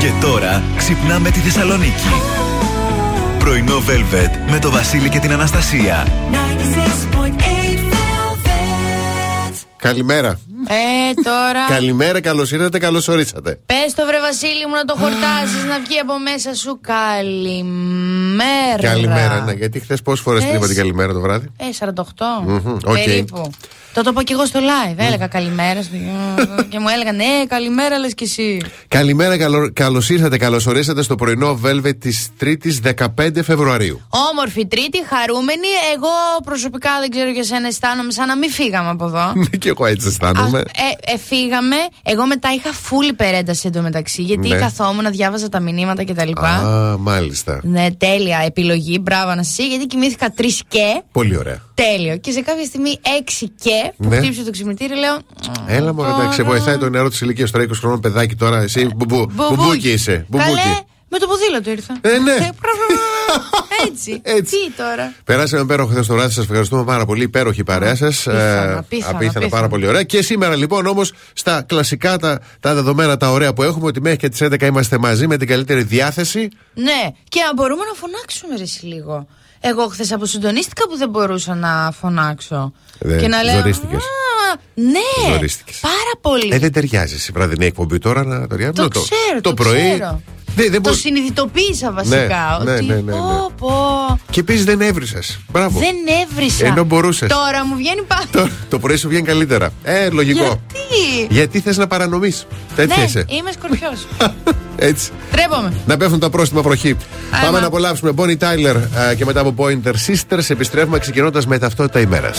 Και τώρα ξυπνάμε τη Θεσσαλονίκη. Πρωινό Velvet με το Βασίλη και την Αναστασία. Καλημέρα. Ε, τώρα. Καλημέρα, καλώς ήρθατε, καλώς ορίσατε. Πες το βρε Βασίλη μου να το χορτάσεις, να βγει από μέσα σου. Καλημέρα. Καλημέρα, ναι, γιατί χθες πόσες φορές την είπα την καλημέρα το βράδυ; Ε, 48. Μμμ, οκ. Περίπου. Το το είπα και εγώ στο live. Έλεγα καλημέρα. στο- και μου έλεγαν Ναι, καλημέρα, λες κι εσύ. Καλημέρα, καλώς ήρθατε, καλώς ορίσατε στο πρωινό Velvet της 3η 15 Φεβρουαρίου. Όμορφη Τρίτη, χαρούμενη. Εγώ προσωπικά δεν ξέρω για σένα, αισθάνομαι σαν να μην φύγαμε από εδώ. και εγώ έτσι αισθάνομαι. Α, ε, ε, φύγαμε. Εγώ μετά είχα full υπερένταση εντωμεταξύ. Γιατί Ναι. καθόμουν, διάβαζα τα μηνύματα κτλ. Α, μάλιστα. Ναι, τέλεια επιλογή. Μπράβο να εσύ, γιατί κοιμήθηκα τρεις και. Πολύ ωραία. Τέλειο. Και σε κάποια στιγμή έξι και που Ναι. χτύπησε το ξυπνητήρι, λέω. Έλα μου, εντάξει, βοηθάει το νεαρό της ηλικίας τώρα 20 χρόνων παιδάκι τώρα. Εσύ μπουμπού, μπουμπούκι είσαι. Καλέ, Μπουμπούκι. με το ποδήλατο ήρθα. Ε, ναι. Έτσι. Έτσι. Τι τώρα. Περάσαμε υπέροχο χθες το βράδυ. Σας ευχαριστούμε πάρα πολύ. Υπέροχη η παρέα σας. Απίθανα, απίθανα, απίθανα. πάρα πολύ ωραία. Και σήμερα λοιπόν όμως στα κλασικά τα, τα δεδομένα τα ωραία που έχουμε ότι μέχρι και τις 11 είμαστε μαζί με την καλύτερη διάθεση. Ναι, και να μπορούμε να φωνάξουμε ρε εσύ λίγο. Εγώ χθες αποσυντονίστηκα που δεν μπορούσα να φωνάξω. Ε, και να λέω. ζορίστηκες. «Α, Ναι, Ζορίστηκες. πάρα πολύ. Ε, δεν ταιριάζει η βραδινή εκπομπή τώρα να ταιριάζει. το Να ξέρω, το, το πρωί. ξέρω. Δεν, δεν Το μπορεί- συνειδητοποίησα βασικά. Ναι, ότι. ναι, ναι, ναι, ναι. Πω, πω. Και επίσης δεν έβρισες. Μπράβο. Δεν έβρισα. Ενώ μπορούσες. Τώρα μου βγαίνει πάλι. Το, το πρωί σου βγαίνει καλύτερα. Ε, λογικό. Γιατί; Γιατί θες να παρανομείς. Τέτοια ναι, είσαι. είμαι σκορπιός. Έτσι. Τρέπομαι. Να πέφτουν τα πρόστιμα βροχή. Άμα. Πάμε να απολαύσουμε Bonnie Tyler ε, και μετά από Pointer Sisters. Επιστρέφουμε ξεκινώντας με ταυτότητα ημέρας.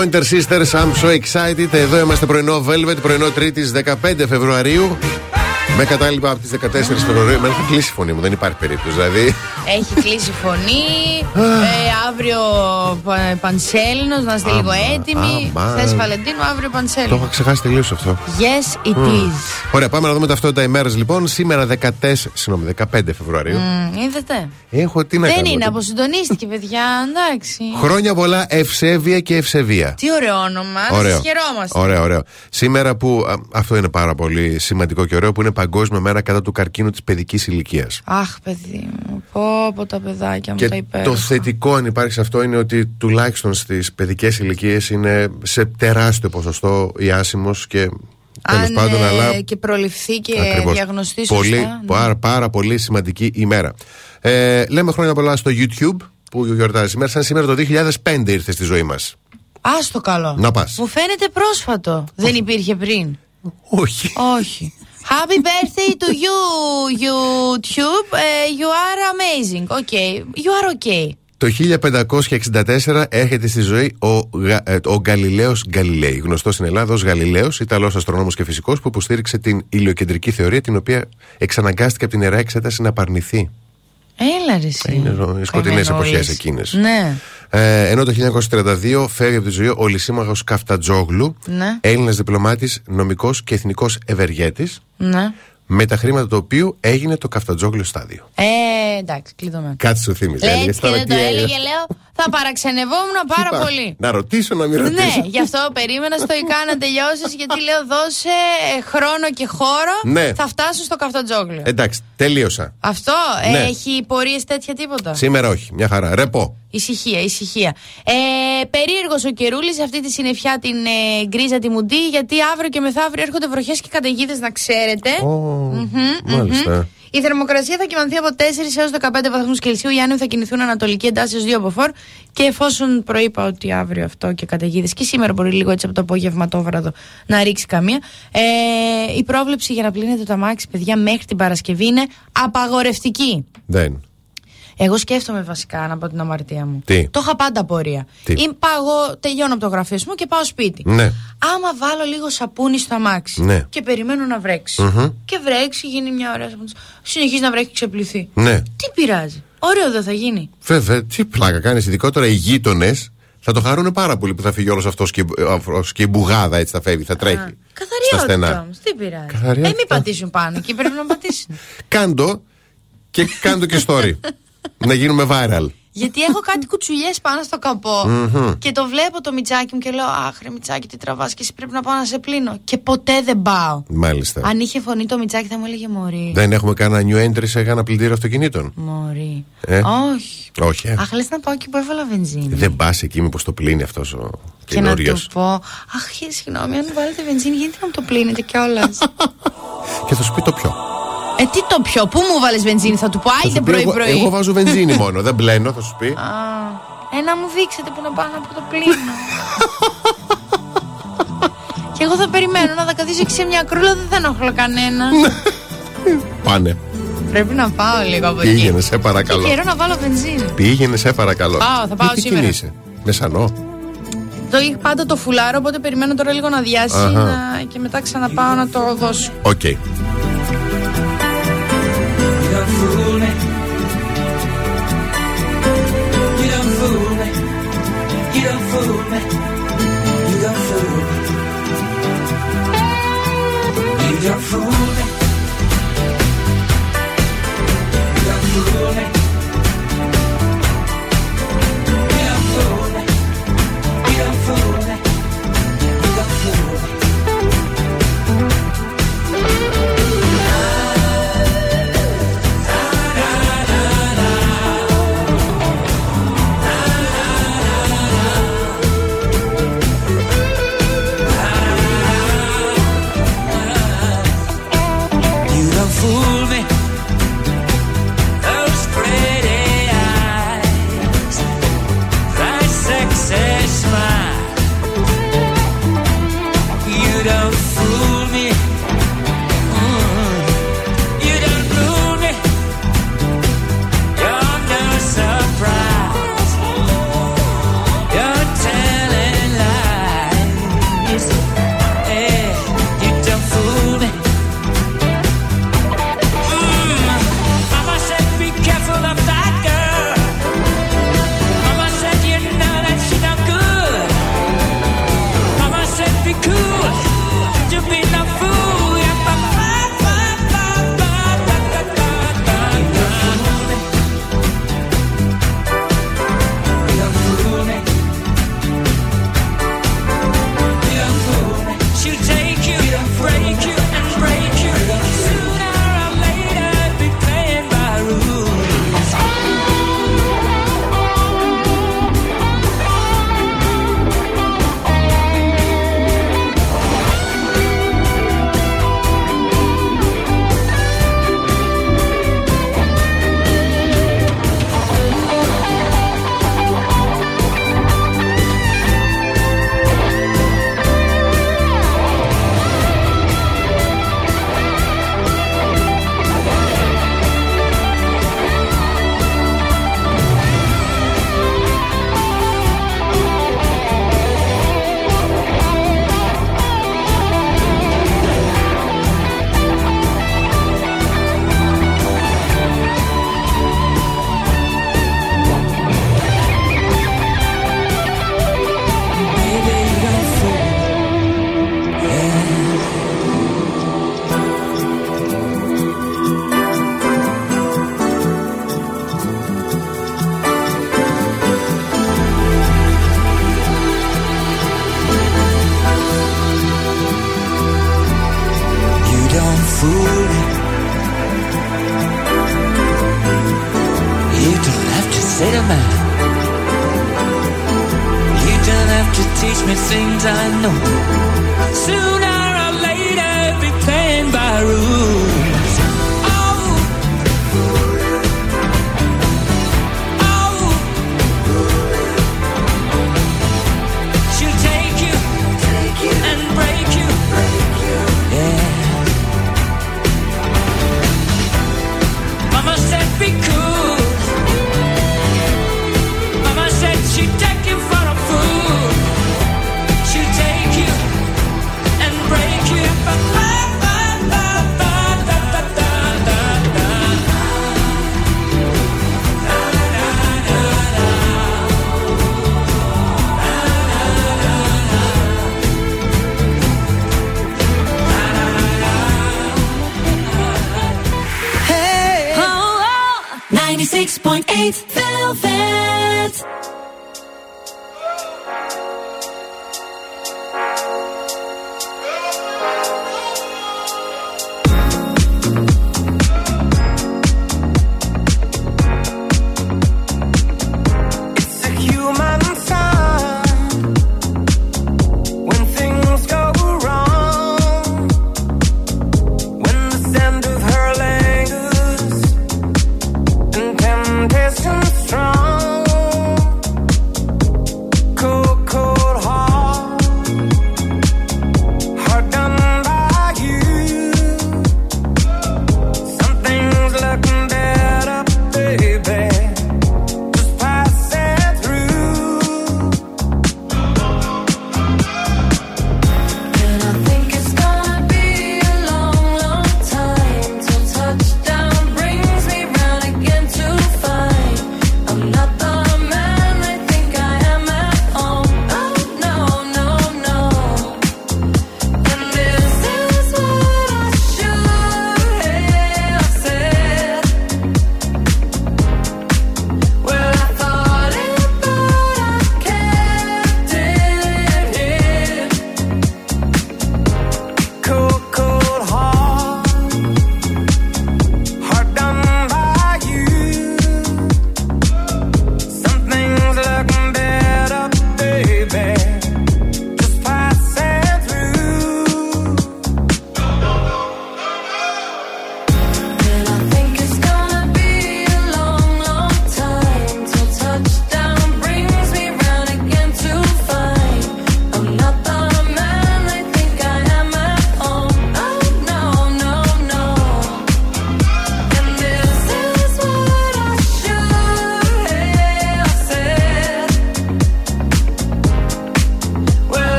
Pointer Sisters, I'm so excited. Εδώ είμαστε πρωινό Velvet, πρωινό Τρίτη 15 Φεβρουαρίου. Με κατάλοιπα από τις 14 Φεβρουαρίου. Εμένα θα κλείσει η φωνή μου, δεν υπάρχει περίπτωση. Δηλαδή. Έχει κλείσει η φωνή. ε, αύριο πα, πανσέλινος, να είστε λίγο έτοιμοι. αμά. Χθε Βαλεντίνου, αύριο Το πανσέλινο. έχω ξεχάσει τελείως αυτό. Yes, it is. Ωραία, πάμε να δούμε ταυτότητα ημέρα λοιπόν. Σήμερα 14, συγγνώμη, 15 Φεβρουαρίου. Μμ, είδατε. Έχω τι να Δεν κάνω. είναι, τι- αποσυντονίστηκε, παιδιά, εντάξει. Χρόνια πολλά, ευσέβεια και ευσεβία. Τι ωραίο όνομα, να Ωραίο. σας χαιρόμαστε. Ωραίο, ωραίο. Σήμερα που α, αυτό είναι πάρα πολύ σημαντικό και ωραίο που είναι Παγκόσμια Μέρα κατά του καρκίνου της παιδικής ηλικίας. Αχ, παιδί μου, πω πω τα παιδάκια μου τα Και υπέροχα. το θετικό, αν υπάρχει σε αυτό, είναι ότι τουλάχιστον στις παιδικές ηλικίες είναι σε τεράστιο ποσοστό η άσημος και τέλος Αν πάντων, ε, αλλά. και προληφθεί και Ακριβώς. διαγνωστεί πολύ, σωστά. ναι. πάρα, πάρα πολύ σημαντική ημέρα. Ε, λέμε χρόνια πολλά στο YouTube που γιορτάζει σήμερα. Σαν σήμερα το 2005 ήρθε στη ζωή μας. Ας το καλό. Να πας. Μου φαίνεται πρόσφατο. Δεν υπήρχε πριν. Όχι. Όχι. Happy birthday to you, YouTube. Ε, you are amazing. Okay. You are okay. Το 1564 έρχεται στη ζωή ο, Γα, ε, ο Γαλιλαίος Γκαλιλαίη, γνωστός στην Ελλάδα ως Γαλιλαίος, Ιταλός αστρονόμος και φυσικός που υποστήριξε την ηλιοκεντρική θεωρία την οποία εξαναγκάστηκε από την Ιερά Εξέταση να απαρνηθεί. Έλα ρε εσύ. Είναι ζω- οι σκοτεινές Καημενόης. εποχές εκείνες. Ναι. Ε, ενώ το 1932 φεύγει από τη ζωή ο Λυσίμαχος Καφτατζόγλου, Ναι. Έλληνας διπλωμάτης, νομικός και εθνικός ευεργέτης, Ναι. Με τα χρήματα του οποίου έγινε το Καφτατζόγλιο στάδιο. Ε, εντάξει, κλείδωμε. Κάτι σου θύμιζε. Έτσι έλεγες και τώρα δεν τι το έγινε. έλεγες, λέω, θα παραξενευόμουν πάρα Είπα, πολύ. Να ρωτήσω, να μην ρωτήσω. Ναι, γι' αυτό περίμενα στο ΙΚΑ να τελειώσεις, γιατί λέω δώσε ε, χρόνο και χώρο. Ναι. Θα φτάσουν στο καυτοτζόγλιο. Εντάξει, τελείωσα. Αυτό ναι. έχει πορείες τέτοια τίποτα; Σήμερα όχι, μια χαρά. Ρεπό. Ησυχία, ησυχία. Ε, Περίεργος ο καιρούλη αυτή τη συννεφιά την ε, γκρίζα τη μουντή, γιατί αύριο και μεθαύριο έρχονται βροχές και καταιγίδες, να ξέρετε. Μάλιστα. Η θερμοκρασία θα κοιμανθεί από 4 έως 15 βαθμούς Κελσίου. Οι άνεμοι θα κινηθούν ανατολική εντάσσεω 2 από 4. Και εφόσον προείπα ότι αύριο αυτό και καταιγίδες και σήμερα μπορεί λίγο έτσι από το απογευματόβραδο να ρίξει καμία. Ε, η πρόβλεψη για να πλύνετε το αμάξι, παιδιά, μέχρι την Παρασκευή είναι απαγορευτική. Δεν. Εγώ σκέφτομαι βασικά να πω την αμαρτία μου. Τι; Το είχα πάντα απορία. Τι; Ή πάω εγώ, τελειώνω από το γραφείο μου και πάω σπίτι. Ναι. Άμα βάλω λίγο σαπούνι στο αμάξι Ναι. και περιμένω να βρεξει Και βρέξει, γίνει μια ωραία σαπούνι. Συνεχίζει να βρέχει και ξεπληθεί. Ναι. Τι πειράζει. Ωραίο δεν θα γίνει. Βέβαια, τι πλάκα κάνεις, ειδικότερα οι γείτονες θα το χαρούν πάρα πολύ που θα φύγει όλος αυτός και, αυτός και η μπουγάδα έτσι θα φεύγει, θα τρέχει. στα Καθαριότητα στενά. όμως. Τι πειράζει. Καθαριότητα. Ε, μην πατήσουν πάνω εκεί, πρέπει να πατήσουν. Κάντο και κάντο και story. να γίνουμε viral. Γιατί έχω κάτι κουτσουλιές πάνω στο καπο και το βλέπω το μιτσάκι μου και λέω Αχ, ρε μιτσάκι, τι τραβάς και εσύ πρέπει να πάω να σε πλύνω. Και ποτέ δεν πάω. Μάλιστα. Αν είχε φωνή το μιτσάκι θα μου έλεγε Μωρή. Δεν έχουμε κανένα new entry σε ένα πλυντήριο αυτοκινήτων. Μωρή. Ε; Όχι. Όχι, ε; Αχ, λες να πάω εκεί που έβαλα βενζίνη. Δεν πας εκεί μήπως το πλύνει αυτός ο και να καινούριος. του πω, Αχ, ε, συγγνώμη, αν βάλετε βενζίνη, γιατί να μου το πλύνετε κιόλας; Και θα σου πει το πιο. Ε, τι το πιο, πού μου βάλες βενζίνη, θα του πω, Θα άιντε σου πει, εγώ, πρωί-πρωί. εγώ βάζω βενζίνη μόνο, δεν μπλένω, θα σου πει. Α, ε, να μου δείξετε που να πάω να το πλύνω. και εγώ θα περιμένω να τα καθίσω εκεί σε μια κρούλα, δεν θα ενοχλώ κανένα. Πάνε. Πρέπει να πάω λίγο από εκεί. Πήγαινε, σε Και παρακαλώ. καιρό να βάλω βενζίνη. Πήγαινε, σε παρακαλώ. Πάω, θα πάω Τι σήμερα. κινείσαι, Μεσανό. Το είχα πάντα το φουλάρο, οπότε περιμένω τώρα λίγο να διάσει Αχα. να... και μετά ξαναπάω να το δώσω. Οκ. fool.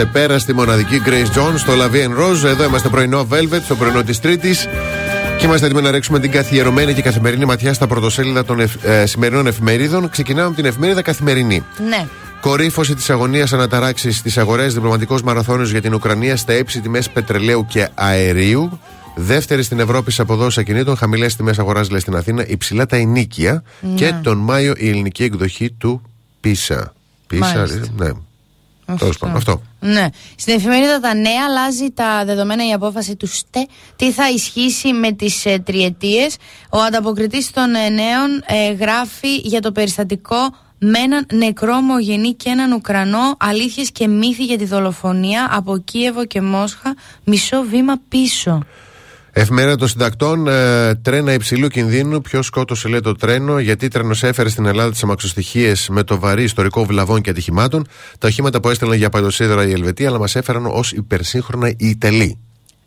Αξεπέραστη μοναδική Grace Jones στο La Vie en Rose. Εδώ είμαστε πρωινό Velvet, στο πρωινό της Τρίτης. Και είμαστε έτοιμοι να ρίξουμε την καθιερωμένη και καθημερινή ματιά στα πρωτοσέλιδα των εφ- ε, σημερινών εφημερίδων. Ξεκινάμε από την εφημερίδα Καθημερινή. Ναι. Κορύφωση της αγωνίας αναταράξεις στις αγορές, διπλωματικός μαραθώνιος για την Ουκρανία στα ύψη τιμές πετρελαίου και αερίου. Δεύτερη στην Ευρώπη σε αποδόσεις ακινήτων, χαμηλές τιμές αγοράς λέει στην Αθήνα, υψηλά τα ενίκια. Και τον Μάιο η ελληνική εκδοχή του Πίσα. Πίσα, Μάλιστα. ναι. Τέλος πάντων, αυτό. Ναι. Στην εφημερίδα Τα Νέα αλλάζει τα δεδομένα η απόφαση του ΣΤΕ. Τι θα ισχύσει με τις ε, τριετίες. Ο ανταποκριτής των ε, νέων ε, γράφει για το περιστατικό με έναν νεκρό ομογενή και έναν Ουκρανό. Αλήθειες και μύθοι για τη δολοφονία από Κίεβο και Μόσχα. Μισό βήμα πίσω. Εφημερίδα των συντακτών, ε, τρένα υψηλού κινδύνου. Ποιος σκότωσε, λέει το τρένο, γιατί τρένος έφερε στην Ελλάδα τις αμαξοστοιχίες με το βαρύ ιστορικό βλαβών και ατυχημάτων; Τα οχήματα που έστελναν για παλιοσίδερα η Ελβετία, αλλά μας έφεραν ως υπερσύγχρονα οι Ιταλοί.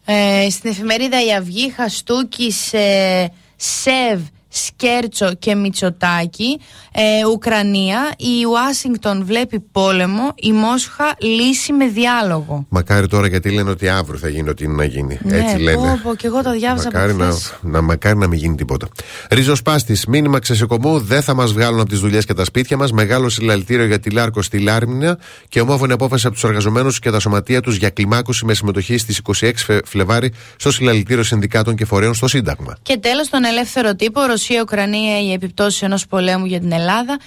Ε, στην εφημερίδα Η Αυγή, Χαστούκης, ε, Σεβ, Σκέρτσο και Μητσοτάκη. Ε, Ουκρανία. Η Ουάσιγκτον βλέπει πόλεμο. Η Μόσχα λύση με διάλογο. Μακάρι τώρα γιατί λένε ότι αύριο θα γίνει ό,τι είναι να γίνει. Έτσι ναι, λένε. Πω, πω, και εγώ το διάβασα Μακάρι από να, χθες. να, μακάρι να μην γίνει τίποτα. Ριζοσπάστη, μήνυμα ξεσηκωμού, δεν θα μας βγάλουν από τις δουλειές και τα σπίτια μας. Μεγάλο συλλαλητήριο για τη Λάρκο στη Λάρμινα και ομόφωνη απόφαση από τους εργαζομένους και τα σωματεία τους για κλιμάκωση με συμμετοχή στις 26 Φε- Φλεβάρι στο συλλαλητήριο συνδικάτων και φορέων στο Σύνταγμα. Και τέλος, τον ελεύθερο τύπο, Ρωσία-Ουκρανία, οι επιπτώσεις ενός πολέμου για την Ελλάδα.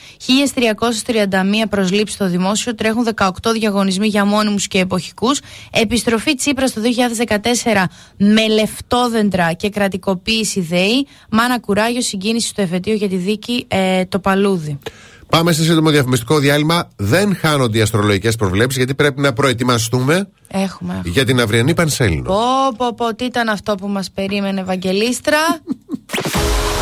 1331 προσλήψεις στο δημόσιο, τρέχουν 18 διαγωνισμοί για μόνιμους και εποχικούς. Επιστροφή Τσίπρας το 2014 με λεφτόδεντρα και κρατικοποίηση ΔΕΗ. Μάνα κουράγιο, συγκίνηση στο εφετείο για τη δίκη ε, το παλούδι. Πάμε σε σύντομο διαφημιστικό διάλειμμα. Δεν χάνονται οι αστρολογικές προβλέψεις γιατί πρέπει να προετοιμαστούμε Έχουμε. έχουμε. για την αυριανή Πανσέλινο. Πω, πω, πω, τι ήταν αυτό που μας περίμενε, Ευαγγελίστρα;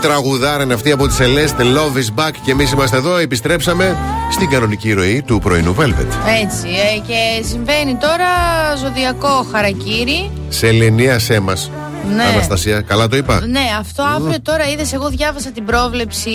Τραγουδάρα είναι αυτή από τη Celeste Love is back και εμείς είμαστε εδώ. Επιστρέψαμε στην κανονική ροή του πρωινού Velvet. Έτσι, ε, και συμβαίνει τώρα ζωδιακό χαρακτήρι. Σε ελληνίασέ μας. Ναι. Αναστασία, καλά το είπα. Ναι, αυτό αύριο τώρα είδες. Εγώ διάβασα την πρόβλεψη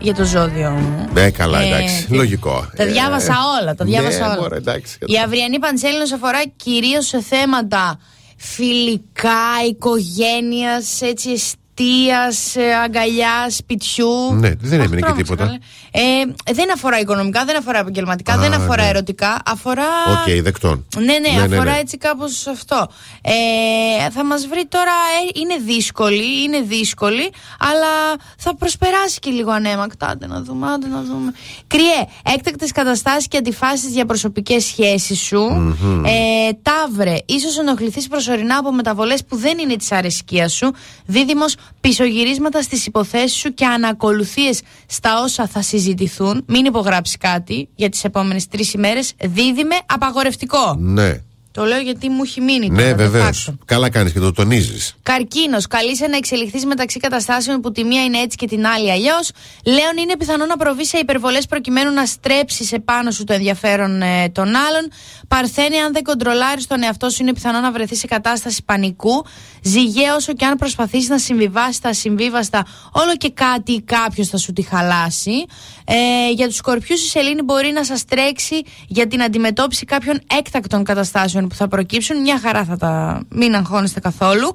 για το ζώδιο μου. Ναι, καλά, Ε, εντάξει. και- Λογικό. Τα Ε, διάβασα όλα. Τα διάβασα ναι, όλα. μωρέ, εντάξει. Η αυριανή Πανσέλινος αφορά κυρίως σε θέματα φιλικά, οικογένειας, έτσι εστία, αγκαλιάς, σπιτιού. Ναι, δεν Αχ, έμεινε και τρόμαξα, τίποτα. καλέ. Ε, δεν αφορά οικονομικά, δεν αφορά επαγγελματικά, Α, δεν αφορά ναι. ερωτικά. Αφορά. Οκ, δεκτόν. Ναι, ναι, Ναι, ναι, αφορά ναι. έτσι κάπως αυτό. Ε, θα μας βρει τώρα, ε, είναι δύσκολη, είναι δύσκολη, αλλά θα προσπεράσει και λίγο αναίμακτα. Άντε να δούμε, άντε να δούμε. Κριέ, έκτακτες καταστάσεις και αντιφάσεις για προσωπικές σχέσεις σου. Ε, ταύρε, ίσως ενοχληθείς προσωρινά από μεταβολές που δεν είναι της αρεσκίας σου. Δίδυμος, πισωγυρίσματα στις υποθέσεις σου και ανακολουθίες στα όσα θα συζητηθούν. Μην υπογράψει κάτι για τις επόμενες τρεις ημέρες. Δίδυμε, απαγορευτικό. Ναι. Το λέω γιατί μου έχει μείνει Ναι, τώρα, de βεβαίω. facto. Καλά κάνεις και το τονίζεις. Καρκίνος. Καλείσαι να εξελιχθείς μεταξύ καταστάσεων που τη μία είναι έτσι και την άλλη αλλιώς. Λέων είναι πιθανό να προβείς σε υπερβολές προκειμένου να στρέψεις επάνω σου το ενδιαφέρον ε, των άλλων. Παρθένε, αν δεν κοντρολάρεις τον εαυτό σου, είναι πιθανό να βρεθείς σε κατάσταση πανικού. Ζυγέ, όσο και αν προσπαθήσει να συμβιβάσεις τα ασυμβίβαστα, όλο και κάτι ή κάποιος θα σου τη χαλάσει. Ε, για τους σκορπιούς, η σελήνη μπορεί να σας τρέξει για την αντιμετώπιση κάποιων έκτακτων καταστάσεων που θα προκύψουν. Μια χαρά θα τα μην αγχώνεστε καθόλου.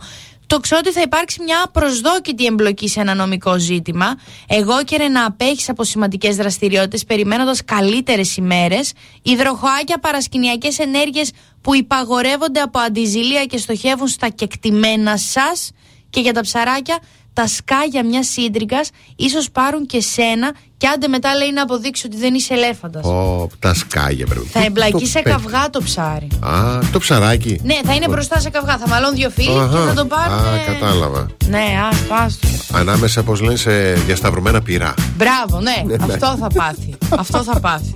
Το ξέρω ότι θα υπάρξει μια προσδόκητη εμπλοκή σε ένα νομικό ζήτημα. Εγώ και να απέχεις από σημαντικές δραστηριότητες, περιμένοντας καλύτερες ημέρες. Υδροχοάκια, παρασκηνιακές ενέργειες που υπαγορεύονται από αντιζηλία και στοχεύουν στα κεκτημένα σας. Και για τα ψαράκια, τα σκάγια μιας σύντριγκας ίσως πάρουν και σένα και άντε μετά λέει να αποδείξει ότι δεν είσαι ελέφαντας. Ω, τα σκάγια πρέπει. Θα εμπλακεί Το σε πέφτει. καυγά το ψάρι. Α, το ψαράκι. Ναι, θα είναι μπροστά σε καυγά. Θα μαλώνουν δύο φίλοι και Αχα. θα τον πάρουν. Α, κατάλαβα. Ναι, άστο, άστο. Ανάμεσα, πώς λένε, σε διασταυρωμένα πυρά. Μπράβο, ναι, αυτό θα πάθει. αυτό θα πάθει.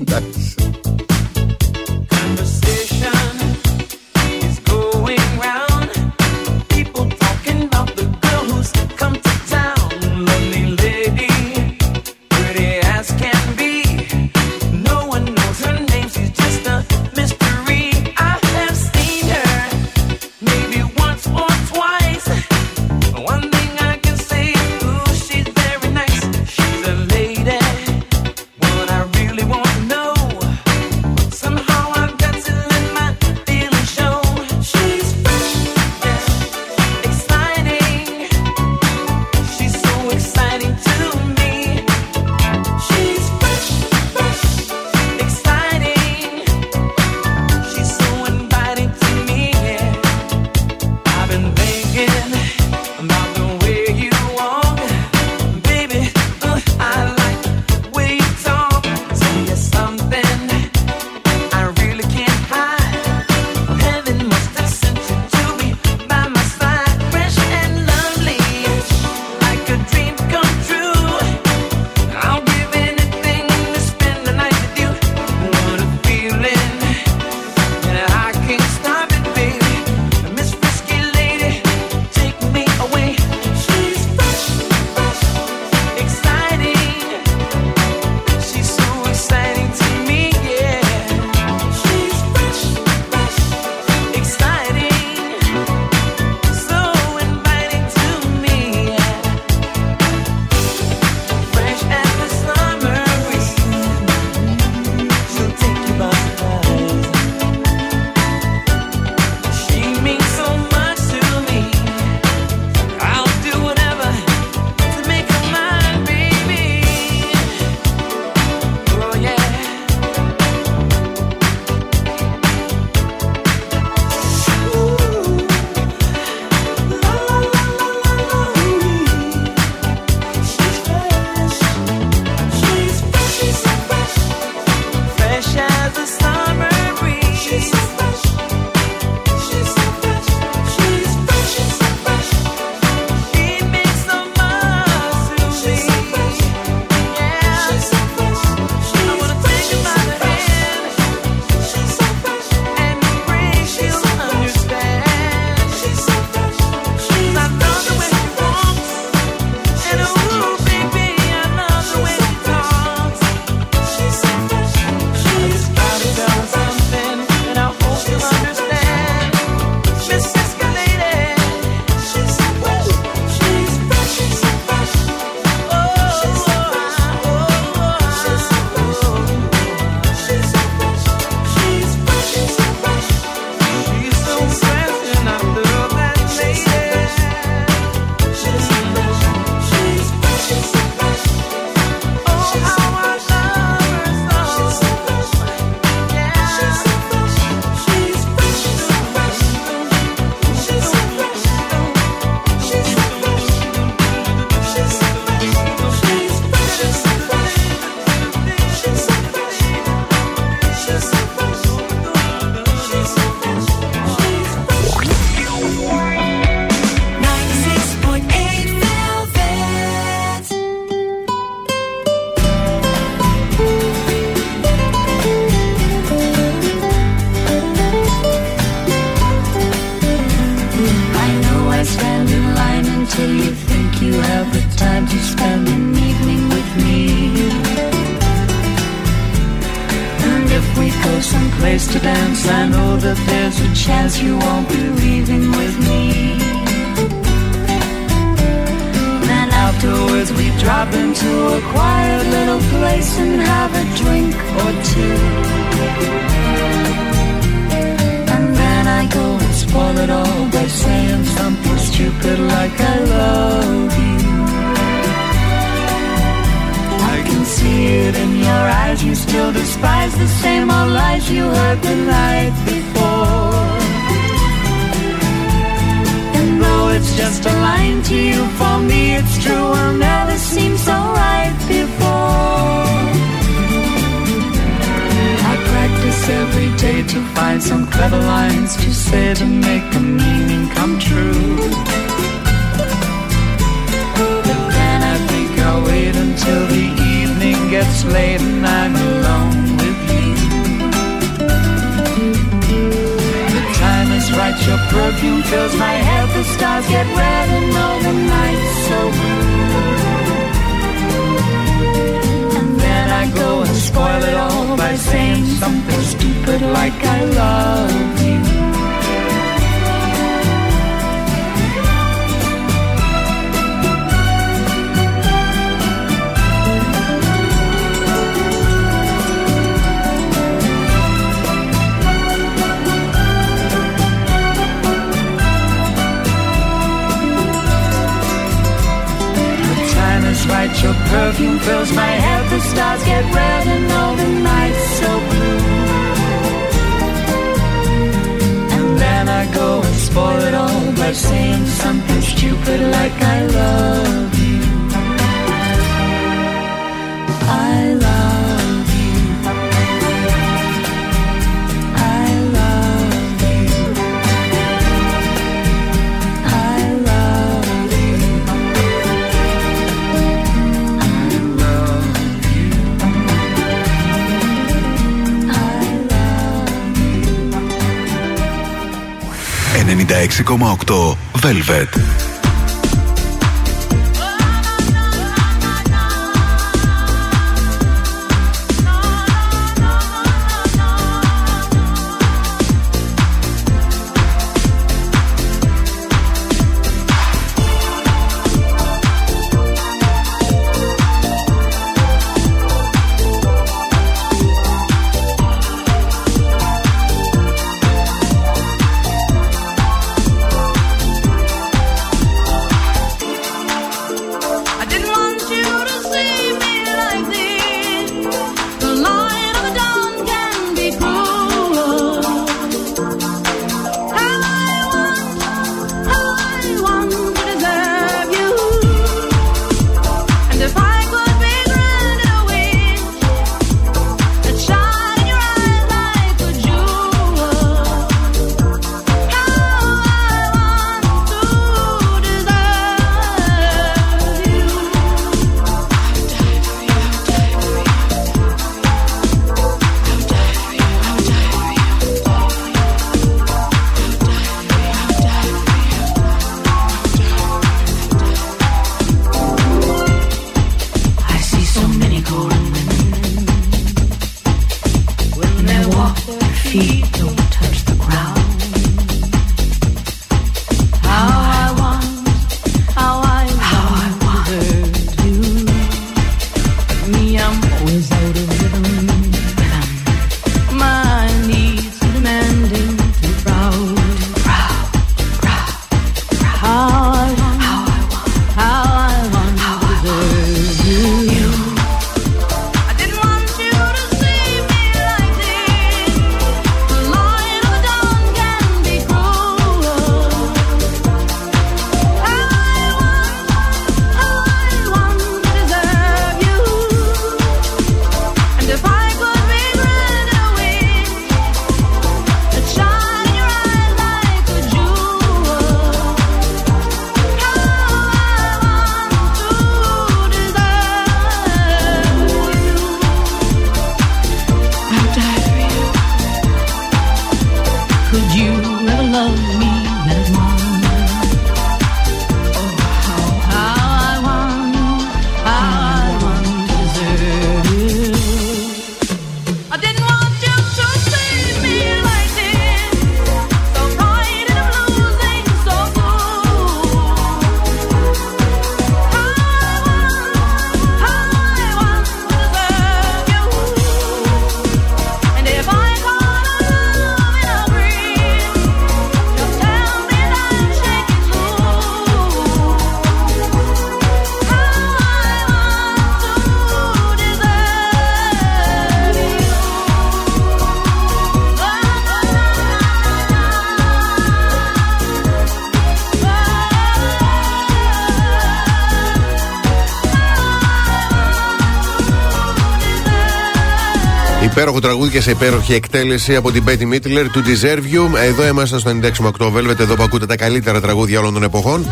Υπέροχο τραγούδι και σε υπέροχη εκτέλεση από την Betty Midler του Deserve You. Εδώ είμαστε στο 96,8 Velvet, εδώ που ακούτε τα καλύτερα τραγούδια όλων των εποχών.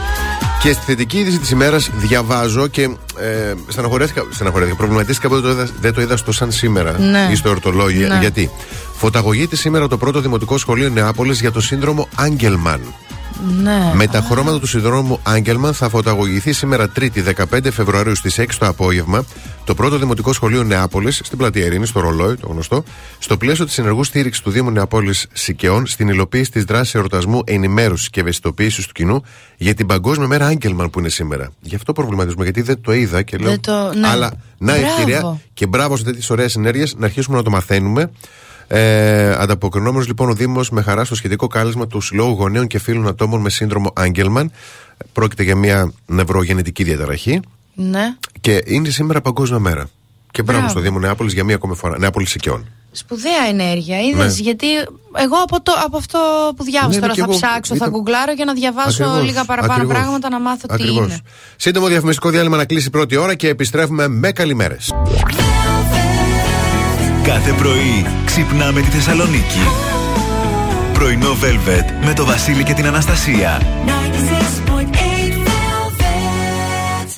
Και στη θετική είδηση της ημέρας διαβάζω και ε, στεναχωρέθηκα, στεναχωρέθηκα, προβληματίστηκα που δεν το είδα, δεν το είδα στο σαν σήμερα Ναι. ή στο εορτολόγιο. Ναι. Γιατί; Φωταγωγείται σήμερα το πρώτο δημοτικό σχολείο Νεάπολης για το σύνδρομο Άγγελμαν. Ναι. Με τα χρώματα του συνδρόμου Άγγελμαν θα φωταγωγηθεί σήμερα 3η 15 Φεβρουαρίου στις 6 το απόγευμα το πρώτο δημοτικό σχολείο Νεάπολης στην πλατεία Ειρήνης, στο Ρολόι, το γνωστό, στο πλαίσιο της ενεργού στήριξης του Δήμου Νεαπόλη Σικαιών στην υλοποίηση της δράσης εορτασμού ενημέρωσης και ευαισθητοποίησης του κοινού για την Παγκόσμια Μέρα Άγγελμαν που είναι σήμερα. Γι' αυτό προβληματίζουμε, γιατί δεν το είδα και λέω. Δεν το- ναι. Αλλά να Μπράβο. ευκαιρία και μπράβο σε τέτοιες ωραίες ενέργειες να αρχίσουμε να το μαθαίνουμε. Ε, Ανταποκρινόμενος λοιπόν ο Δήμος με χαρά στο σχετικό κάλεσμα του Συλλόγου Γονέων και Φίλων Ατόμων με σύνδρομο Άγγελμαν. Πρόκειται για μια νευρογενετική διαταραχή Ναι. και είναι σήμερα Παγκόσμια Μέρα. Και μπράβο Μπράβο. στο Δήμο Νεάπολης για μία ακόμη φορά. Νεάπολης Σικαιών. Σπουδαία ενέργεια. Είδες, Ναι. γιατί εγώ από, το, από αυτό που διάβασα Ναι, τώρα ναι, θα κι εγώ ψάξω, ήταν- θα γκουγκλάρω για να διαβάσω Ακριβώς, λίγα παραπάνω ακριβώς. πράγματα να μάθω τι Ακριβώς. είναι. Σύντομο διαφημιστικό διάλειμμα να κλείσει η πρώτη ώρα και επιστρέφουμε με καλημέρες. Κάθε πρωί ξυπνάμε τη Θεσσαλονίκη. Πρωινό Velvet με το Βασίλη και την Αναστασία.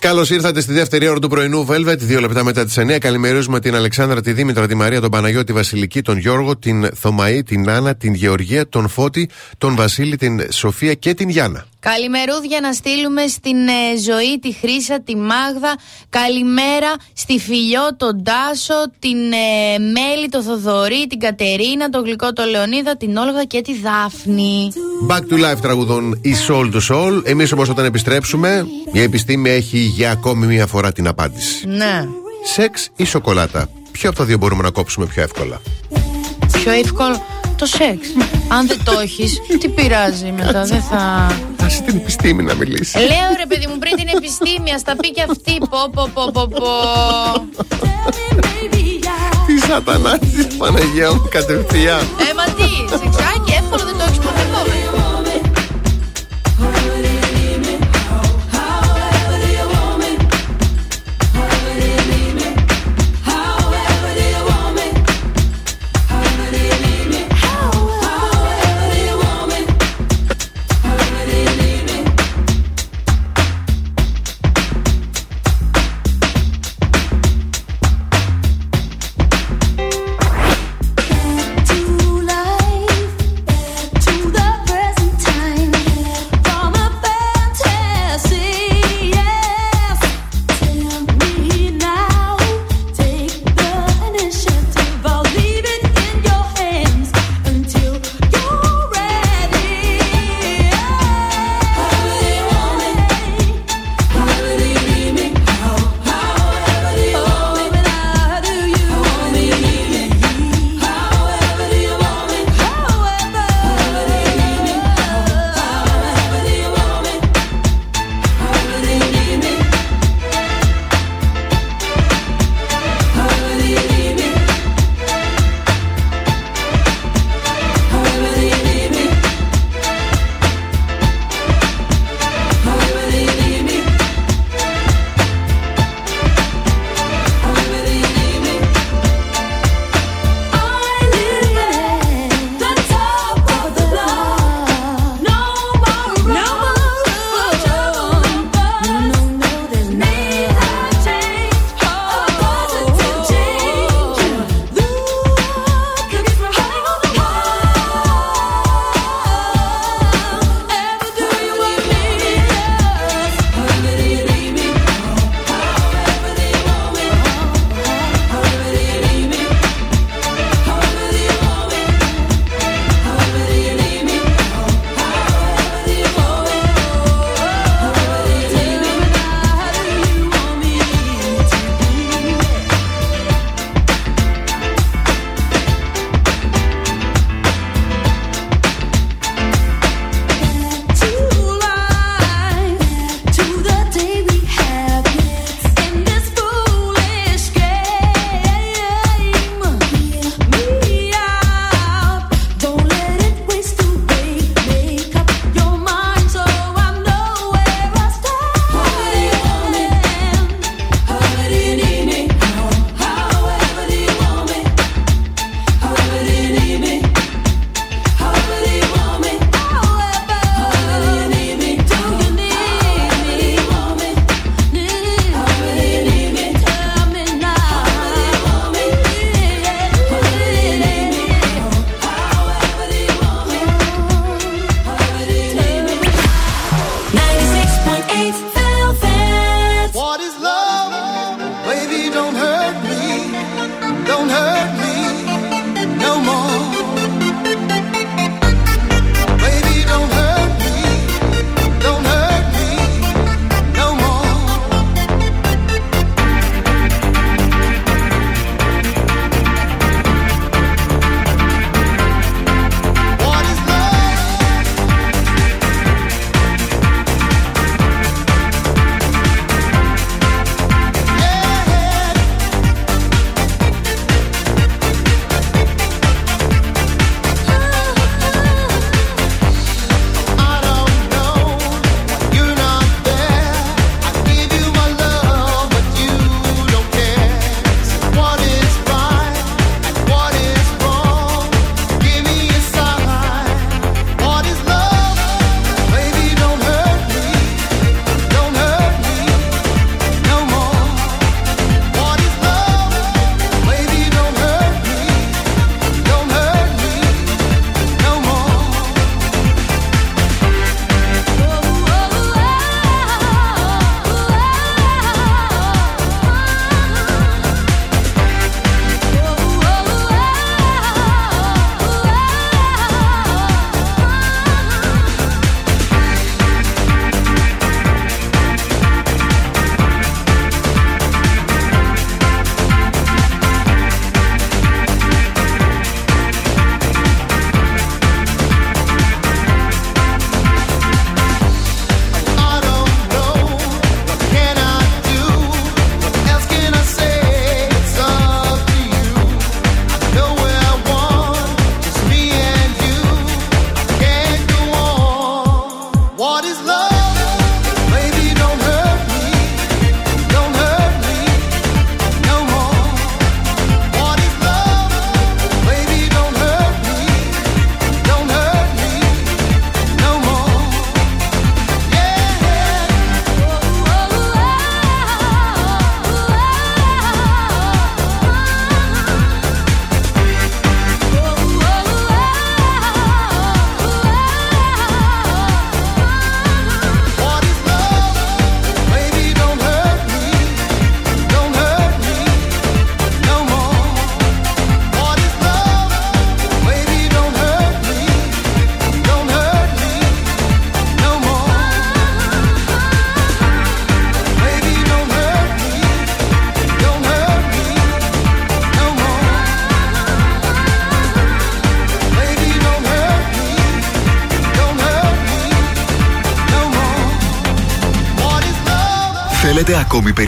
Καλώς ήρθατε στη δεύτερη ώρα του πρωινού Velvet, δύο λεπτά μετά τις 9. Καλημερίζουμε την Αλεξάνδρα, τη Δήμητρα, τη Μαρία, τον Παναγιώτη, τη Βασιλική, τον Γιώργο, την Θωμαή, την Άννα, την Γεωργία, τον Φώτη, τον Βασίλη, την Σοφία και την Γιάννα. Καλημερούδια να στείλουμε στην ε, ζωή τη Χρύσα, τη Μάγδα. Καλημέρα στη Φιλιό, τον Τάσο, την ε, Μέλη, τον Θοδωρή, την Κατερίνα, τον Γλυκό, τον Λεωνίδα, την Όλγα και τη Δάφνη. Back to life τραγουδών η Soul to Soul. Εμείς όμως όταν επιστρέψουμε, η επιστήμη έχει για ακόμη μία φορά την απάντηση. Ναι. Σεξ ή σοκολάτα. Ποιο από τα δύο μπορούμε να κόψουμε πιο εύκολα; Πιο εύκολο το σεξ. Αν δεν το έχεις, τι πειράζει μετά, δεν θα. Άσε την επιστήμη να μιλήσεις. Λέω ρε παιδί μου πριν την επιστήμη, ας τα πει και αυτή. Πω, πω, πω, πω, πω. Τι σατανάς τη Παναγία μου κατευθείαν. Ε, μα τι, σεξάκι εύκολο δεν το έχεις ποτέ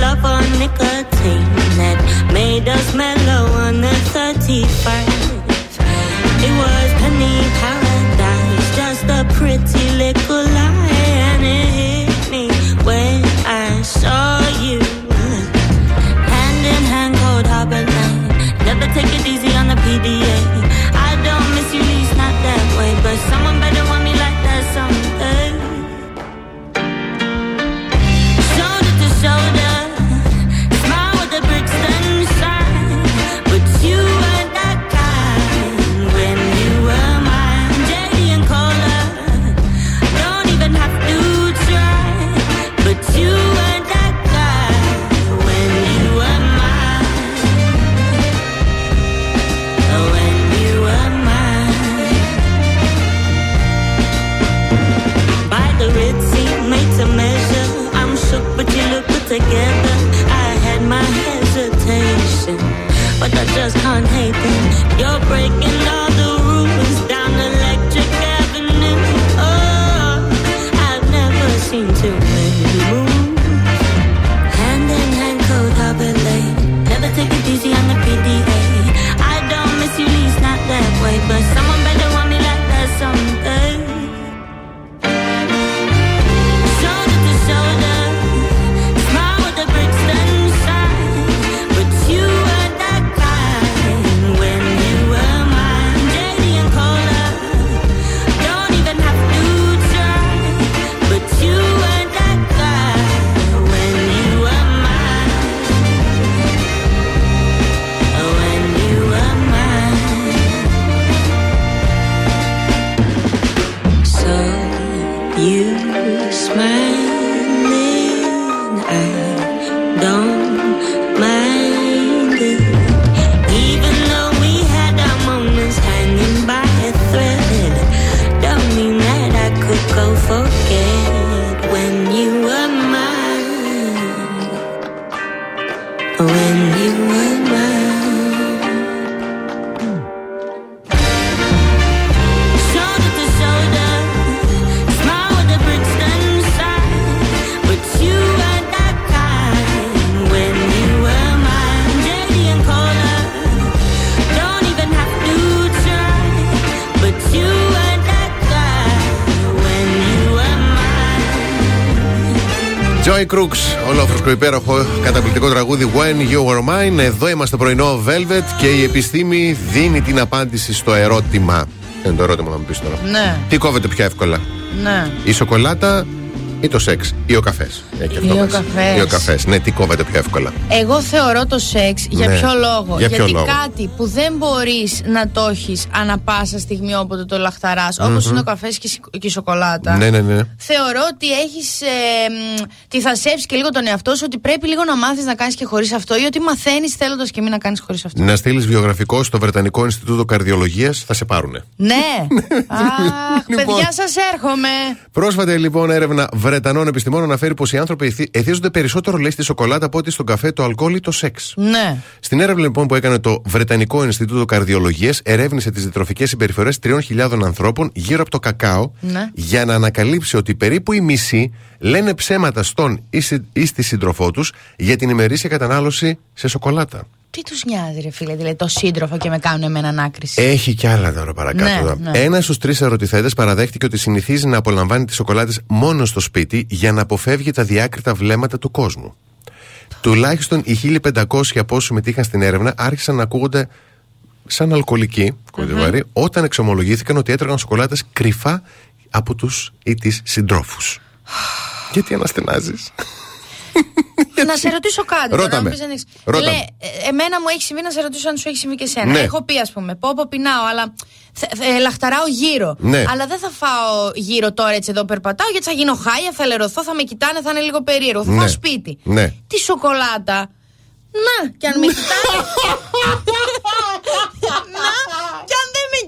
Love or nicotine that made us mellow on the 31st? It was penny paradise, just a pretty little lie, and it hit me when I saw you. Hand in hand, cold harbor line. Never take it easy ολόφρουσκο υπέροχο καταπληκτικό τραγούδι When You Were Mine. Εδώ είμαστε πρωινό Velvet και η επιστήμη δίνει την απάντηση στο ερώτημα. Είναι το ερώτημα να μου πεις τώρα. Ναι, Τι κόβεται πιο εύκολα, ναι. η σοκολάτα ή το σεξ ή ο καφές; Ή ο καφές. Ή ο καφές. Ναι, τι κόβεται πιο εύκολα. Εγώ θεωρώ το σεξ για Ναι. ποιο λόγο. Για ποιο Γιατί λόγο; κάτι που δεν μπορείς να το έχεις ανα πάσα στιγμή όποτε το λαχταράς όπως είναι ο καφές και η σι- και η σοκολάτα. Ναι, ναι, ναι. Θεωρώ ότι έχεις ε, μ, τη θασέψεις και λίγο τον εαυτό σου ότι πρέπει λίγο να μάθεις να κάνεις και χωρίς αυτό ή ότι μαθαίνεις θέλοντας και μην να κάνεις χωρίς αυτό. Να στείλεις βιογραφικό στο Βρετανικό Ινστιτούτο Καρδιολογίας, θα σε πάρουνε. Ναι. Αχ, Λοιπόν. παιδιά, σας έρχομαι. Πρόσφατα λοιπόν έρευνα Βρετανών επιστημόνων αναφέρει πως οι άνθρωποι εθι- εθίζονται περισσότερο λέει στη σοκολάτα από ότι στον καφέ, το αλκοόλ ή το σεξ. Ναι. Στην έρευνα λοιπόν που έκανε το Βρετανικό Ινστιτούτο Καρδιολογίας, ερεύνησε τις διατροφικές συμπεριφορές 3.000 ανθρώπων γύρω από το κακάο Ναι. για να ανακαλύψει ότι περίπου οι μισοί λένε ψέματα στον ή, συ- ή στη σύντροφό τους για την ημερήσια κατανάλωση σε σοκολάτα. Τι τους νοιάζει, ρε φίλε, δηλαδή το σύντροφο και με κάνουν εμένα ανάκριση. Έχει κι άλλα τώρα παρακάτω. Ναι, ναι. Ένας στους τρεις ερωτηθέντε παραδέχτηκε ότι συνηθίζει να απολαμβάνει τις σοκολάτες μόνο στο σπίτι για να αποφεύγει τα διάκριτα βλέμματα του κόσμου. Τουλάχιστον οι 1500 από όσου συμμετείχαν στην έρευνα άρχισαν να ακούγονται σαν αλκοολικοί, κοντιβάροι, όταν εξομολογήθηκαν ότι έτρωγαν σοκολάτες κρυφά από τους ή τις συντρόφους. Γιατί αναστενάζεις. να σε ρωτήσω κάτι. τώρα, Ρώτα να με. μου πεις αν έχεις- Ρώτα Λέ, με. ε, εμένα μου έχει συμβεί να σε ρωτήσω αν σου έχει συμβεί και εσένα. Ναι. Έχω πει, ας πούμε, πω, πω πεινάω, αλλά θε- θε- λαχταράω γύρω. Ναι. Αλλά δεν θα φάω γύρω τώρα έτσι εδώ περπατάω, γιατί θα γίνω χάλια, θα λερωθώ, θα με κοιτάνε, θα είναι λίγο περίεργο. Θα Ναι. φάω σπίτι. Ναι. Τη σοκολάτα. Να, και αν με κοιτάνε. να,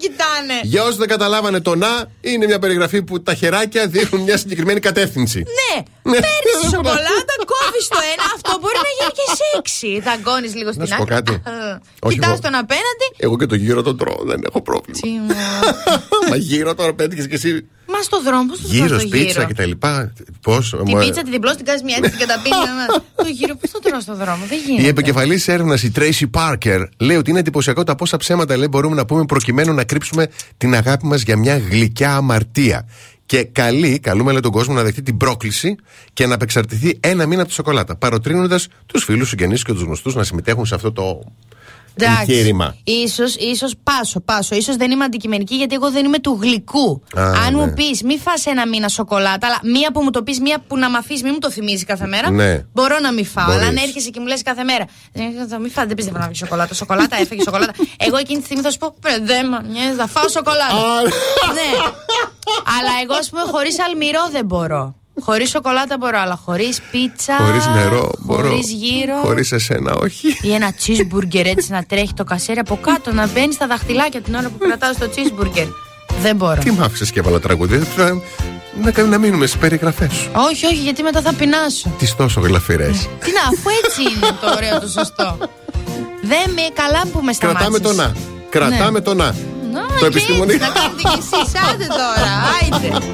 και αν δεν με κοιτάνε. Για όσους δεν καταλάβανε το να, είναι μια περιγραφή που τα χεράκια δείχνουν μια συγκεκριμένη κατεύθυνση. Ναι, παίρνεις τη σοκολάτα, κόβεις το ένα. Αυτό μπορεί να γίνει και σεξι. Θα γκώνει λίγο στην Να σου πω κάτι. Όχι Κοιτάς εγώ. τον απέναντι. Εγώ και το γύρο τον τρώω, δεν έχω πρόβλημα. Μα γύρω τώρα πέτυχε και εσύ. Μα στο δρόμο, πώς το Γύρω, τρώω στο πίτσα γύρο. και τα λοιπά. Πώς. Την πίτσα την διπλώσει, την κάνεις μια έτσι, την καταπίνει. Το γύρο, πώς το τρώω στο δρόμο, δεν Η γίνεται. επικεφαλής έρευνας, η Tracy Parker, λέει ότι είναι εντυπωσιακό τα πόσα ψέματα λέει, μπορούμε να πούμε προκειμένου να κρύψουμε την αγάπη μας για μια γλυκιά αμαρτία. Και καλεί, καλούμε λέει, τον κόσμο να δεχτεί την πρόκληση και να απεξαρτηθεί ένα μήνα από τη σοκολάτα. Παροτρύνοντας τους φίλους, συγγενείς και τους γνωστούς να συμμετέχουν σε αυτό το εγχείρημα. Ίσως, ίσως πάσω, πάσω. Ίσως δεν είμαι αντικειμενική γιατί εγώ δεν είμαι του γλυκού. Α, Αν ναι. μου πεις, μη φας ένα μήνα σοκολάτα, αλλά μία που μου το πεις, μία που να μ' αφήσεις, μη μου το θυμίζεις κάθε μέρα. Ναι. Μπορώ να μη φάω. Μπορείς. Αλλά αν έρχεσαι και μου λες κάθε μέρα, «Ε, μη φάω, δεν πιστεύω να φύγει σοκολάτα. Σοκολάτα, έφεγε σοκολάτα. εγώ εκείνη τη στιγμή θα σου πω, «Πρε, δεν με νοιάζει, θα φάω σοκολάτα. ναι. Αλλά εγώ, ας πούμε, χωρίς αλμυρό δεν μπορώ. Χωρίς σοκολάτα μπορώ, αλλά χωρίς πίτσα. Χωρίς νερό μπορώ. Χωρίς γύρο. Χωρίς εσένα, όχι. Ή ένα cheeseburger έτσι να τρέχει το κασέρι από κάτω, να μπαίνει στα δαχτυλάκια την ώρα που κρατάω στο cheeseburger. Δεν μπορώ. Τι μ' άφησες και έβαλα τραγούδι. Θα- Να, κάνουμε- να μείνουμε στις περιγραφές σου. Όχι, όχι, γιατί μετά θα πεινάσω. Τις τόσο γλαφυρές. Τι να, αφού έτσι είναι το ωραίο, το σωστό. Δεν με καλά που με σταμάτησες. Κρατάμε το να. Κρατάμε το να. Να, Το και επιστημονικό. έτσι, Να κάνετε κι εσείς, άντε τώρα, άιντε.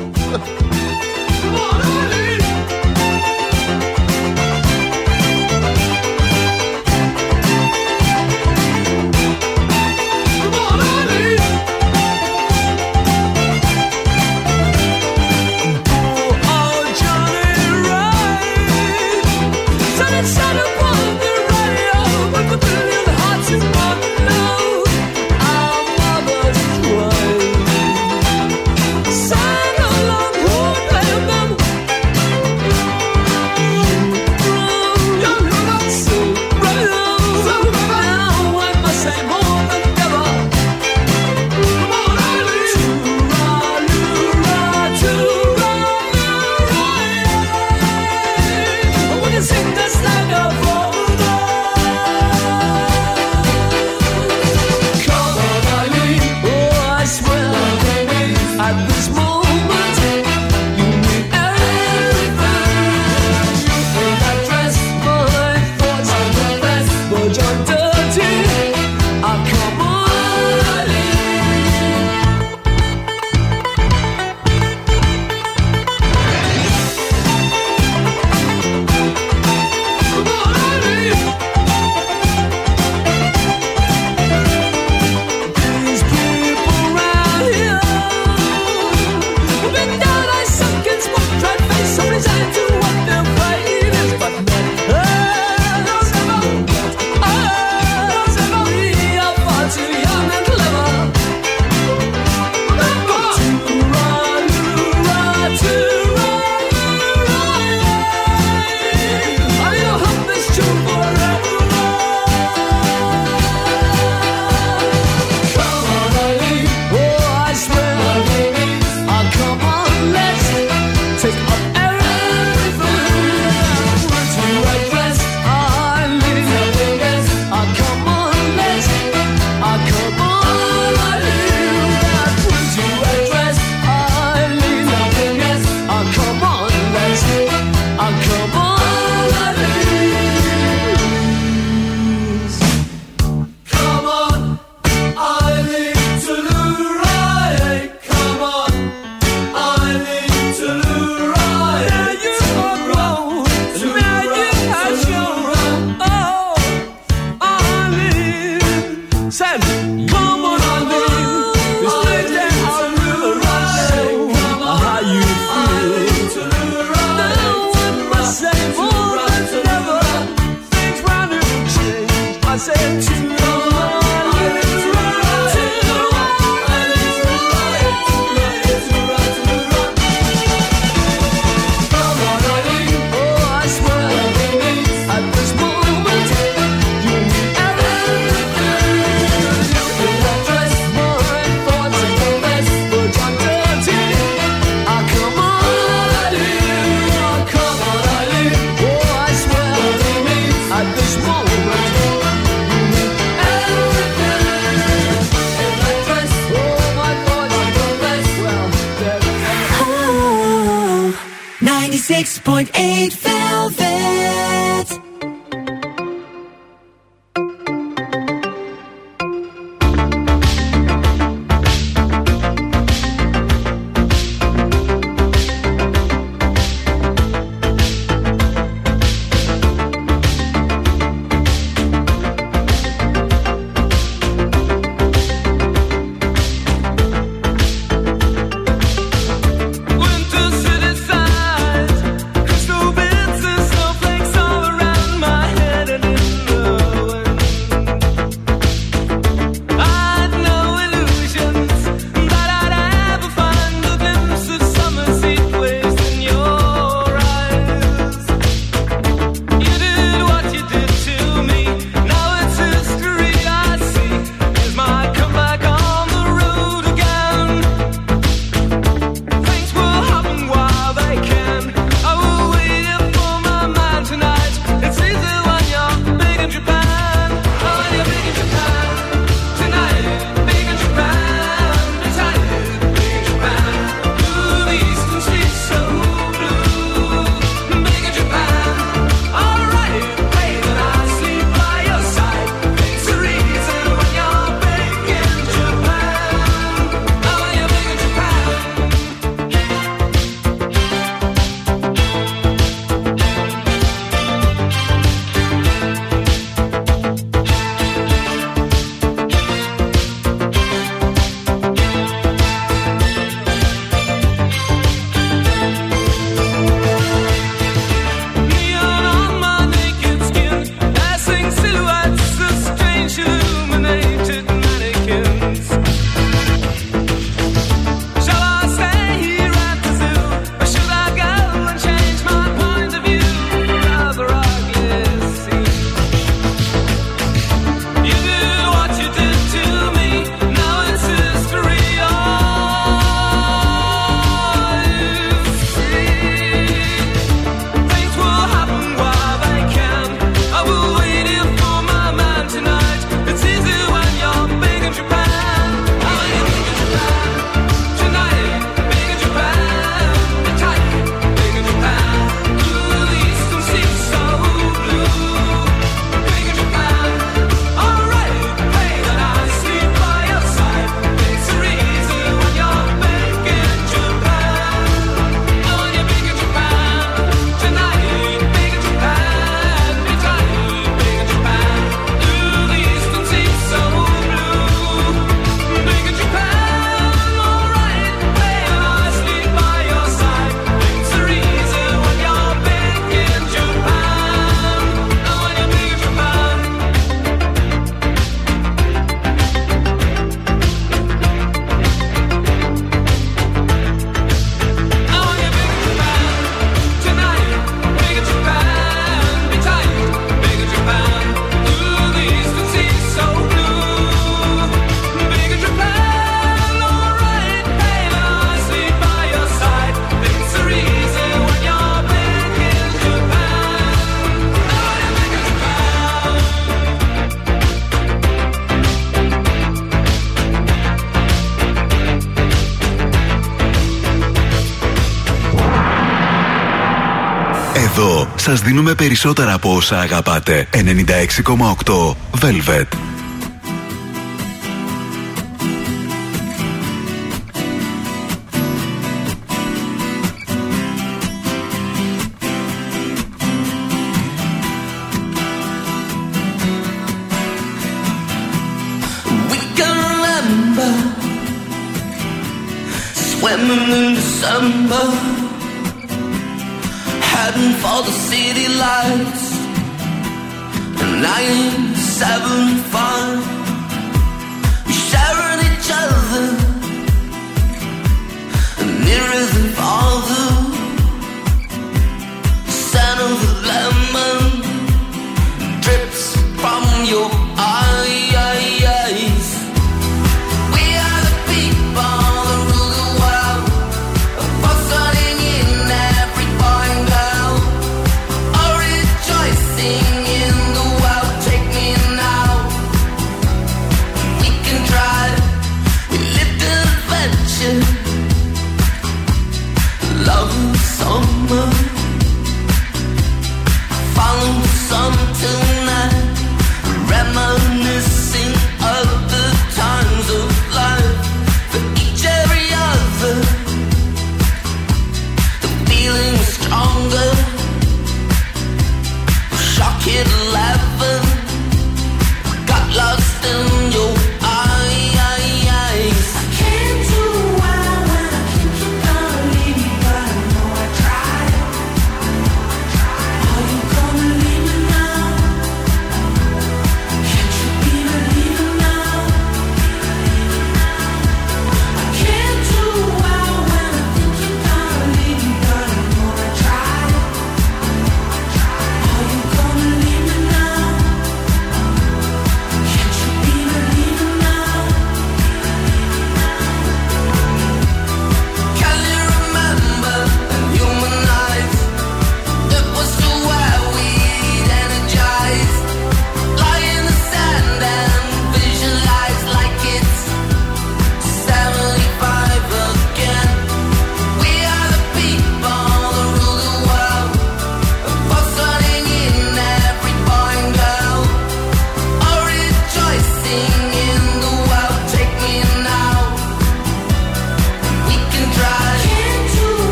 δίνουμε περισσότερα από όσα αγαπάτε. 96,8 Velvet. Summer heading for the city lights. nine, seven, five, I ain't sharing each other. And it isn't the scent of lemon drips from your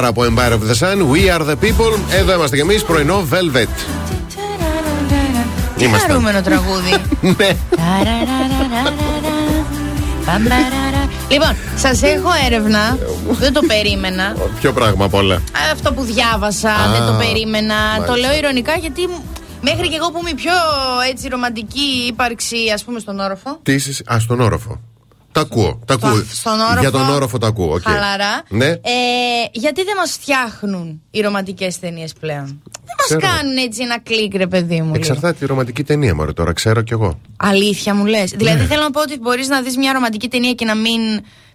Τραγουδάρα από Empire of the Sun. We are the people. Εδώ είμαστε κι εμείς, πρωινό Velvet. Τι Ήμασταν. χαρούμενο τραγούδι. Ναι. Παμπαραρα. Λοιπόν, σα έχω έρευνα. Δεν το περίμενα. Ποιο πράγμα απ' όλα. Αυτό που διάβασα, Α, δεν το περίμενα. Το μάλιστα. λέω ηρωνικά γιατί μ- μέχρι και εγώ που είμαι η πιο έτσι ρομαντική ύπαρξη, α πούμε, στον όροφο. Τι είσαι. Α, στον όροφο. Τα ακούω. Τα ακούω. Στον όροφο. Για τον όροφο τα ακούω. οκ. Χαλαρά. Ναι. Ε, γιατί δεν μας φτιάχνουν οι ρομαντικές ταινίες πλέον; Δεν μας Ξέρω. κάνουν έτσι ένα κλικ, ρε παιδί μου. λίγο. Εξαρτάται τη ρομαντική ταινία, μωρέ, τώρα ξέρω κι εγώ. Αλήθεια μου λες. Ναι. Δηλαδή θέλω να πω ότι μπορείς να δεις μια ρομαντική ταινία και να μην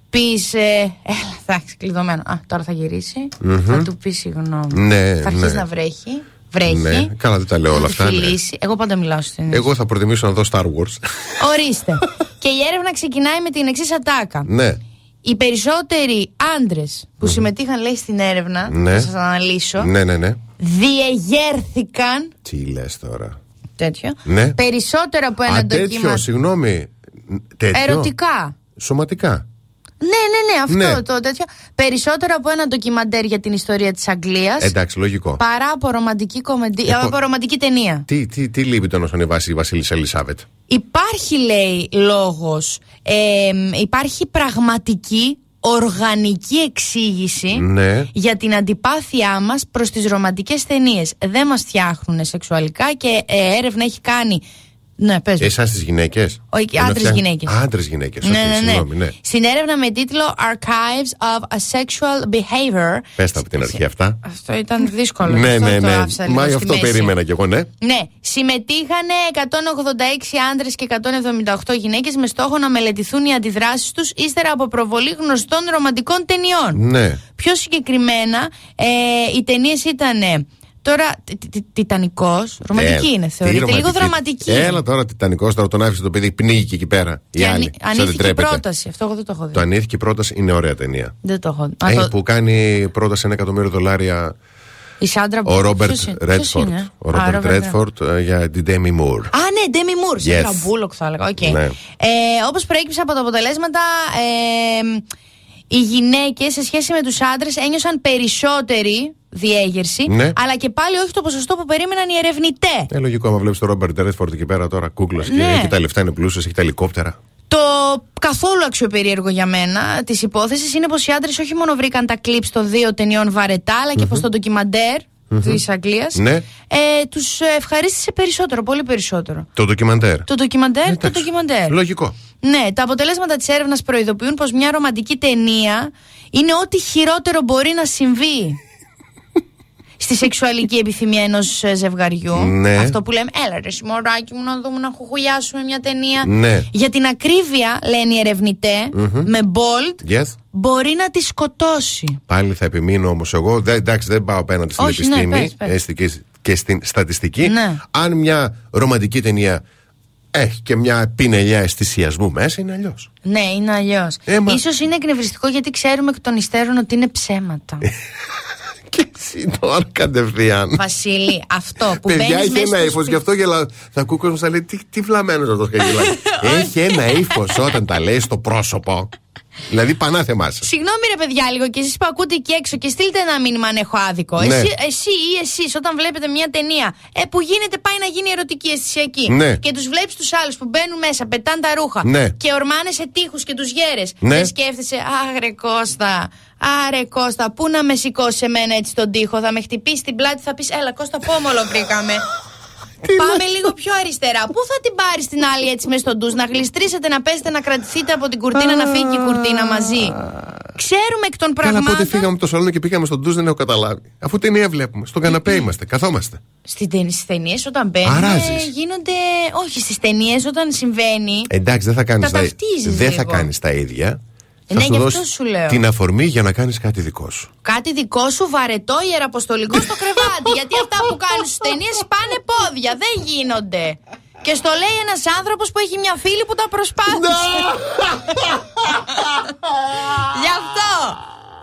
πεις. Ε, έλα, εντάξει, κλειδωμένο. Α, τώρα θα γυρίσει. Μμμ. Θα του πεις συγγνώμη. Ναι, θα αρχίσει ναι. να βρέχει. Βρέχει. Ναι, καλά δεν τα λέω όλα θα αυτά. τη ναι. φιλήσει. Εγώ πάντα μιλάω στις ταινίες. Εγώ θα προτιμήσω να δω Star Wars. Ορίστε. και η έρευνα ξεκινάει με την εξής ατάκα. ναι. Οι περισσότεροι άντρες που συμμετείχαν, λέει, στην έρευνα, Ναι. θα σας αναλύσω, Ναι, ναι, ναι. διεγέρθηκαν. Τι λες τώρα; Τέτοιο. Ναι. Περισσότερο από ένα Α, τέτοιο, ντοκιμαντέρ. συγγνώμη. Τέτοιο. Ερωτικά. Σωματικά. Ναι, ναι, ναι, αυτό Ναι. το τέτοιο. Περισσότερο από ένα ντοκιμαντέρ για την ιστορία της Αγγλίας. Εντάξει, λογικό. Παρά από ρομαντική, κομμεντι... Ε, από ρομαντική ταινία. Τι, τι, τι λείπει τον όσον ανεβάσει η Βασίλισσα Ελισάβετ; Υπάρχει, λέει, λόγος, ε, υπάρχει πραγματική, οργανική εξήγηση Ναι. για την αντιπάθειά μας προς τις ρομαντικές ταινίες. Δεν μας φτιάχνουν σεξουαλικά και ε, έρευνα έχει κάνει... Ναι, πες μου. Εσά τι γυναίκες. Όχι, άντρες γυναίκες. Άντρες γυναίκες. Ναι, ναι, ναι. ναι. έρευνα με τίτλο Archives of Asexual Behavior. Πες τα από την αρχή αυτά. Αυτό ήταν δύσκολο. ναι, αυτό ναι, το ναι. άφησα λίγο Μα γι' στη αυτό μέση. περίμενα κι εγώ, ναι. Ναι, συμμετείχαν 186 άντρες και 178 γυναίκες με στόχο να μελετηθούν οι αντιδράσεις τους ύστερα από προβολή γνωστών ρομαντικών ταινιών. Ναι. Πιο συγκεκριμένα, ε, οι ταινίες ήταν. Τώρα, Τιτανικός, ρομαντική Έλα, είναι, τι θεωρείται. Λίγο ρομαντική. δραματική. Έλα τώρα, Τιτανικός, τώρα τον άφησε το παιδί, πνίγηκε εκεί πέρα. Η Και άλλη. ανή- σε ανήθηκε η αντιτρέπεται. πρόταση. Αυτό εγώ δεν το έχω δει. Το Ανήθικη πρόταση είναι ωραία ταινία. Δεν το έχω δει. Α, Ε, το- Που κάνει πρόταση ένα εκατομμύριο δολάρια Η Σάντρα ο Ρόμπερτ ποιος είναι- ποιος Ρέτφορντ. είναι; Ο Α, Ρόμπερτ Ρόμπερτ Ρέτφορντ ε, για την Demi Moore. Α, ναι, Ντέμι Μουρ. Yes. Σάντρα Μπούλοκ θα έλεγα. οκ. Ναι. Ε, Όπως προέκυψε από τα αποτελέσματα, ε, οι γυναίκες σε σχέση με τους άντρες ένιωσαν περισσότερη διέγερση, Ναι. αλλά και πάλι όχι το ποσοστό που περίμεναν οι ερευνητές. Ε, λογικό, άμα βλέπεις τον Ρόμπερτ Ρέτφορντ εκεί πέρα τώρα, κούκλος Ναι. και έχει τα λεφτά, είναι πλούσιος, έχει τα ελικόπτερα. Το καθόλου αξιοπερίεργο για μένα της υπόθεσης είναι πως οι άντρες όχι μόνο βρήκαν τα κλειπ των δύο ταινιών βαρετά, αλλά και πως το ντοκιμαντέρ Μμμ. της Αγγλίας Ναι. ε, τους ευχαρίστησε περισσότερο, πολύ περισσότερο. Το ντοκιμαντέρ. Το ντοκιμαντέρ, το Εντάξει. ντοκιμαντέρ. Λογικό. Ναι, τα αποτελέσματα της έρευνας προειδοποιούν πως μια ρομαντική ταινία είναι ό,τι χειρότερο μπορεί να συμβεί. Στη σεξουαλική επιθυμία ενός ζευγαριού. Ναι. Αυτό που λέμε, έλα ρε μωράκι μου να δούμε να χουχουλιάσουμε μια ταινία. Ναι. Για την ακρίβεια, λένε οι ερευνητέ, Μμμ. με bold, Yes. μπορεί να τη σκοτώσει. Πάλι θα επιμείνω όμως εγώ. Δεν, εντάξει, δεν πάω απέναντι στην Όχι, ναι, επιστήμη πες, πες. έστω και, και στην στατιστική. Ναι. Αν μια ρομαντική ταινία έχει και μια πινελιά αισθησιασμού μέσα, είναι αλλιώς. Ναι, είναι αλλιώς. Ε, μα- Ίσως είναι εκνευριστικό γιατί ξέρουμε εκ των υστέρων ότι είναι ψέματα. Εσύ τώρα κατευθείαν. Βασίλη, αυτό που Παιδιά μπαίνεις έχει μέσα ένα στο ύφος, σπίτι- γι' αυτό γελάω. Θα ακούω κόσμος να λέει τι, τι βλαμμένος αυτός γελάει. έχει ένα ύφος όταν τα λέει στο πρόσωπο. Δηλαδή πανάθεμά σα. Συγγνώμη ρε παιδιά λίγο και εσείς που ακούτε εκεί έξω και στείλτε ένα μήνυμα αν έχω άδικο. Ναι. Εσύ, εσύ ή εσείς όταν βλέπετε μια ταινία ε, που γίνεται πάει να γίνει ερωτική αισθησιακή Ναι. και τους βλέπεις τους άλλους που μπαίνουν μέσα, πετάνε τα ρούχα Ναι. και ορμάνε σε τείχους και τους γέρες. Ναι. Δεν σκέφτεσαι, άρε Κώστα, άρε Κώστα, πού να με σηκώσει εμένα έτσι τον τοίχο, θα με χτυπήσει την πλάτη, θα πεις έλα Κώστα πόμολο βρήκαμε. Πάμε λίγο πιο αριστερά. Πού θα την πάρεις την άλλη έτσι μες στον ντουζ, να γλιστρήσετε, να πέσετε, να κρατηθείτε από την κουρτίνα, να φύγει και η κουρτίνα μαζί; Ξέρουμε εκ των Καλά, πότε πραγμάτων. φύγαμε από το σαλόνι και πήγαμε στον ντουζ δεν έχω καταλάβει. Αφού ταινία βλέπουμε. Στον καναπέ είμαστε, καθόμαστε. Στις ταινίες όταν μπαίνουν. Αράζεις. Γίνονται. Όχι, στις ταινίες όταν συμβαίνει. Εντάξει, δεν θα κάνεις Τα τα, ταυτίζεις δεν θα λίγο. κάνεις τα ίδια. Ε, θα ναι, σου γι' αυτό δώσει σου λέω. την αφορμή για να κάνεις κάτι δικό σου. Κάτι δικό σου βαρετό ιεραποστολικό στο κρεβάτι. γιατί αυτά που κάνουν στις ταινίες πάνε πόδια. Δεν γίνονται. Και στο λέει ένας άνθρωπος που έχει μια φίλη που τα προσπάθησε. Γι' αυτό.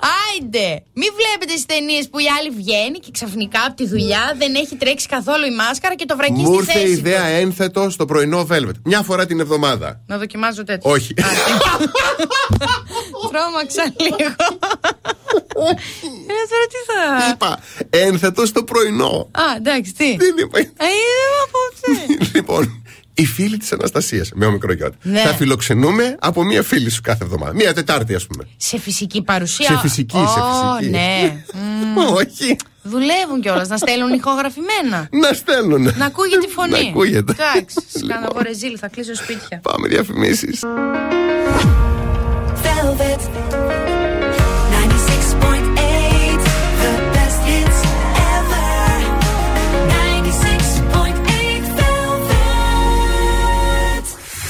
Άιντε. Άντε! Μην βλέπετε στις ταινίες που η άλλη βγαίνει και ξαφνικά από τη δουλειά δεν έχει τρέξει καθόλου η μάσκαρα και το βρακεί Μου στη ήρθε θέση. η ιδέα ένθετο στο πρωινό Velvet. Μια φορά την εβδομάδα. Να δοκιμάζω τέτοιο. Όχι. Τρόμαξα λίγο. Ε, τώρα τι θα. Είπα ένθετο στο πρωινό. Α, εντάξει, τι. Δεν είπα. Ε, δεν απόψε. Λοιπόν, οι φίλοι της Αναστασίας με ο μικρογιώτη. Ναι. Θα φιλοξενούμε από μία φίλη σου κάθε εβδομάδα. Μία Τετάρτη, ας πούμε. Σε φυσική παρουσία. Σε φυσική, σε Ω, φυσική. ναι. Μμμ. Όχι. Δουλεύουν κιόλας να στέλνουν ηχογραφημένα. Να στέλνουν. Να ακούγεται η φωνή. Να ακούγεται. Εντάξει, σας κάνω εγώ ρεζίλ, θα κλείσω σπίτια. Πάμε διαφημίσεις.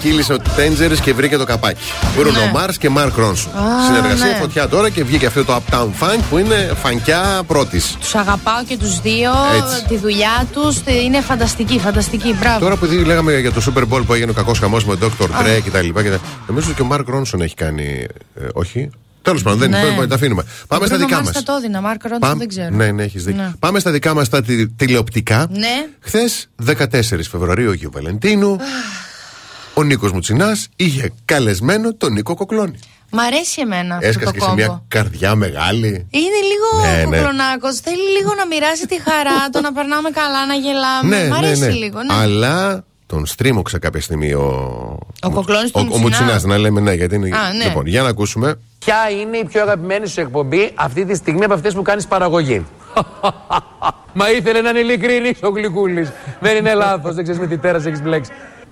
Κύλησε ο Τέντζερης και βρήκε το καπάκι. Μπρουνο Ναι. Μάρς και Μαρκ Ρόνσον. Α, Συνεργασία ναι. φωτιά τώρα και βγήκε αυτό το Uptown Funk που είναι φανκιά πρώτης. Τους αγαπάω και τους δύο, Έτσι. τη δουλειά τους. Είναι φανταστική, φανταστική. Μπράβο. Τώρα που δει- λέγαμε για το Super Bowl που έγινε ο κακός χαμός με τον Dr. Dre και τα λοιπά. και τα- Νομίζω ότι και ο Μαρκ Ρόνσον έχει κάνει. ε, όχι. Τέλος πάντων, δεν Ναι. είναι. Τα αφήνουμε. Πάμε στα δικά μας. Θα το έδινα, Μάρκο Ρόντσον, δεν ξέρω. Ναι, ναι, έχεις δίκιο. Ναι. Πάμε στα δικά μας τα τη- τηλεοπτικά. Ναι. Χθες, 14 Φεβρουαρίου, Αγίου Βαλεντίνου, ο Νίκος Μουτσινάς είχε καλεσμένο τον Νίκο Κοκλώνη. Μ' αρέσει εμένα αυτό Έσκασε το και σε κόμπο. μια καρδιά μεγάλη. Είναι λίγο Ναι, ναι. κουκλονάκο. Θέλει λίγο να μοιράσει τη χαρά, το να περνάμε καλά, να γελάμε. ναι, Μ' ναι, αρέσει ναι. λίγο. Ναι. Αλλά τον στρίμωξε κάποια στιγμή ο. Ο Κοκλώνης του ο, ο Μουτσινά. Μουτσινάς, να λέμε ναι, γιατί είναι. Α, ναι. Λοιπόν, για να ακούσουμε. Ποια είναι η πιο αγαπημένη σου εκπομπή αυτή τη στιγμή από αυτές που κάνεις παραγωγή; Μα ήθελε να είναι ειλικρινής ο Γλυκούλης. δεν είναι λάθος, δεν ξέρεις με τι τέρας έχεις μπλέξει.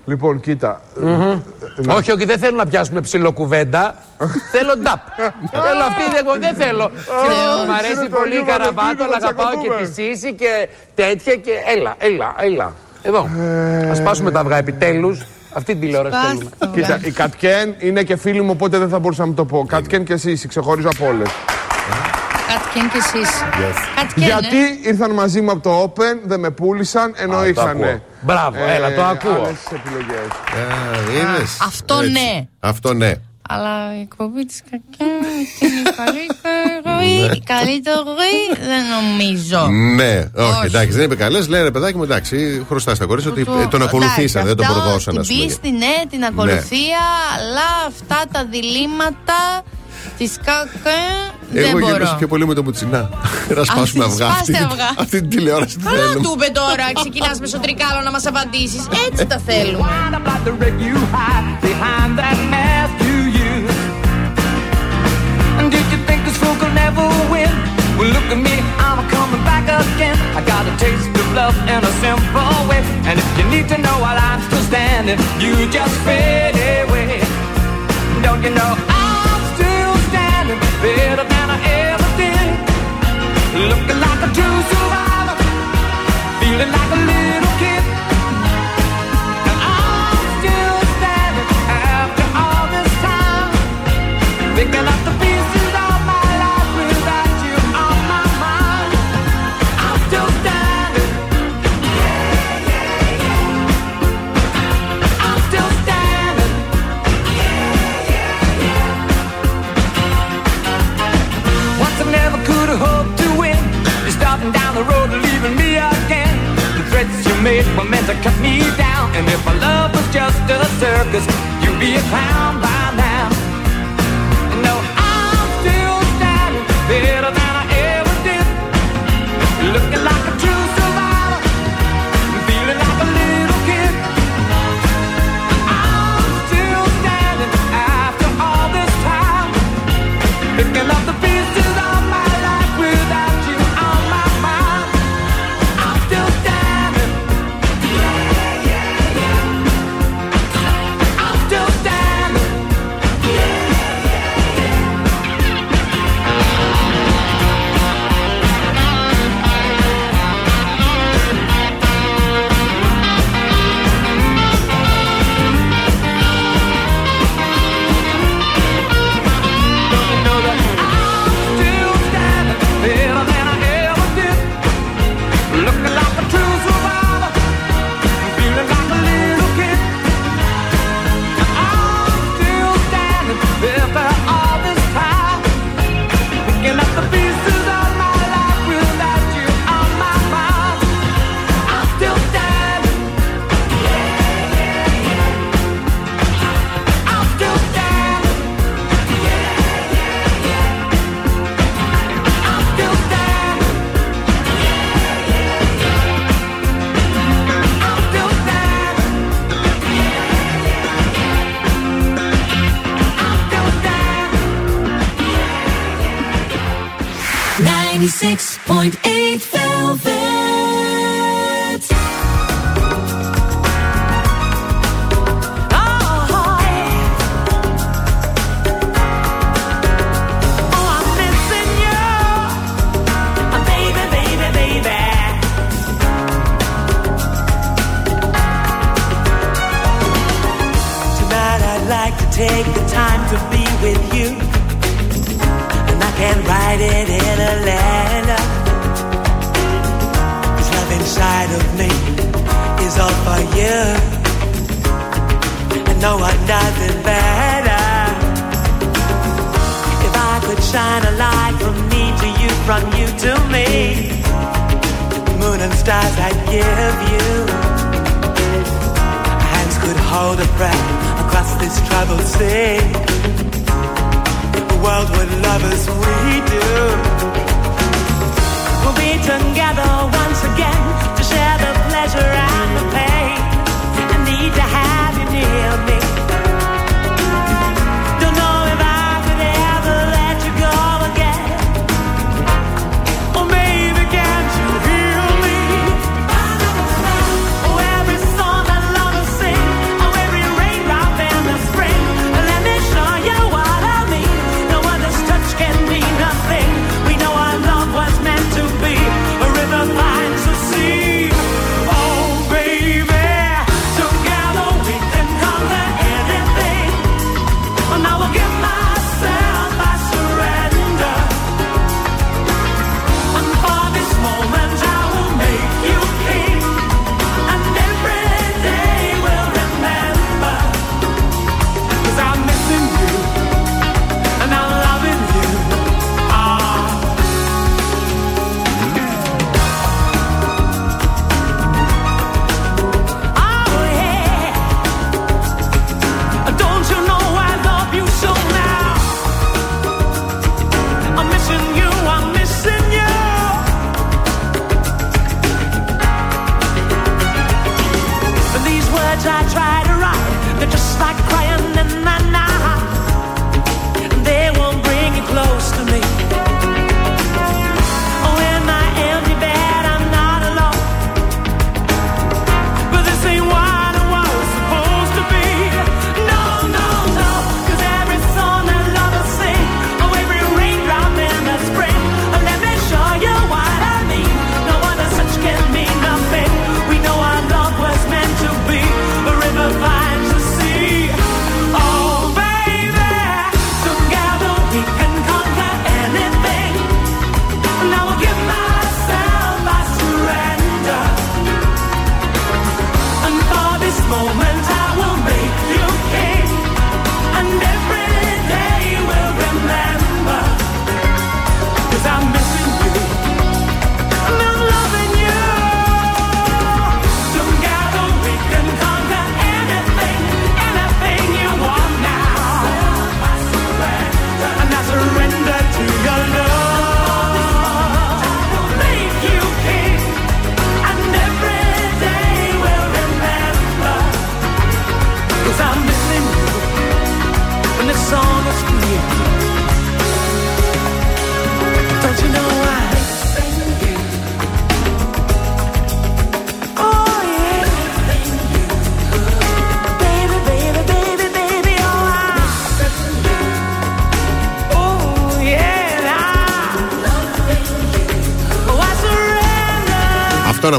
Λοιπόν, κοίτα. Όχι, όχι, δεν θέλω να πιάσουμε ψιλοκουβέντα. θέλω νταπ. θέλω αυτή την εκπομπή. Δεν θέλω. Μ' αρέσει Είναι το πολύ η λίγο Καραβάτο, να αλλά αγαπάω και τσακωθούμε. τη Σύση και τέτοια και έλα, έλα, έλα. Εδώ. Ε. Α σπάσουμε τα αυγά επιτέλους. Αυτή την τηλεόραση Σπάς θέλουμε. το, Κοίτα, ναι. η Κατκέν είναι και φίλη μου, οπότε δεν θα μπορούσα να μου το πω. Κατκέν και εσύ, ξεχωρίζω από όλες. Κάτι και είναι κι εσείς. Κάτι και Γιατί ήρθαν μαζί μου από το Open, δεν με πούλησαν, ενώ Α, το είχαν. ακούω. Μπράβο, έλα, το ακούω. Άλλες επιλογές. είδες. αυτό Έτσι. ναι. Αυτό ναι. Αλλά η εκπομπή της κακιά είναι η καλύτερη. Η καλύτερη δεν νομίζω. Ναι, όχι, Όχι. εντάξει, δεν είπε καλές. Λέει ρε παιδάκι μου, εντάξει, χρωστά στα κορίτσια ότι ε, τον ακολουθήσαν, δεν τον Αυτό, προδώσαν, ας Την πούμε. πίστη, ναι, την ακολουθία, αλλά αυτά τα διλήμματα της κακέ. Εγώ γελούσα και πολύ με το μουτσινά. Να σπάσουμε αυγά. Αυτή, την τηλεόραση τη θέλουμε. Καλά του τώρα, ξεκινάς με σωτρικάλο να μας απαντήσεις. Έτσι το θέλουμε. Looking like a true survivor, feeling like a it were meant to cut me down. And if my love was just a circus, you'd be a clown by now. No, I'm still standing there.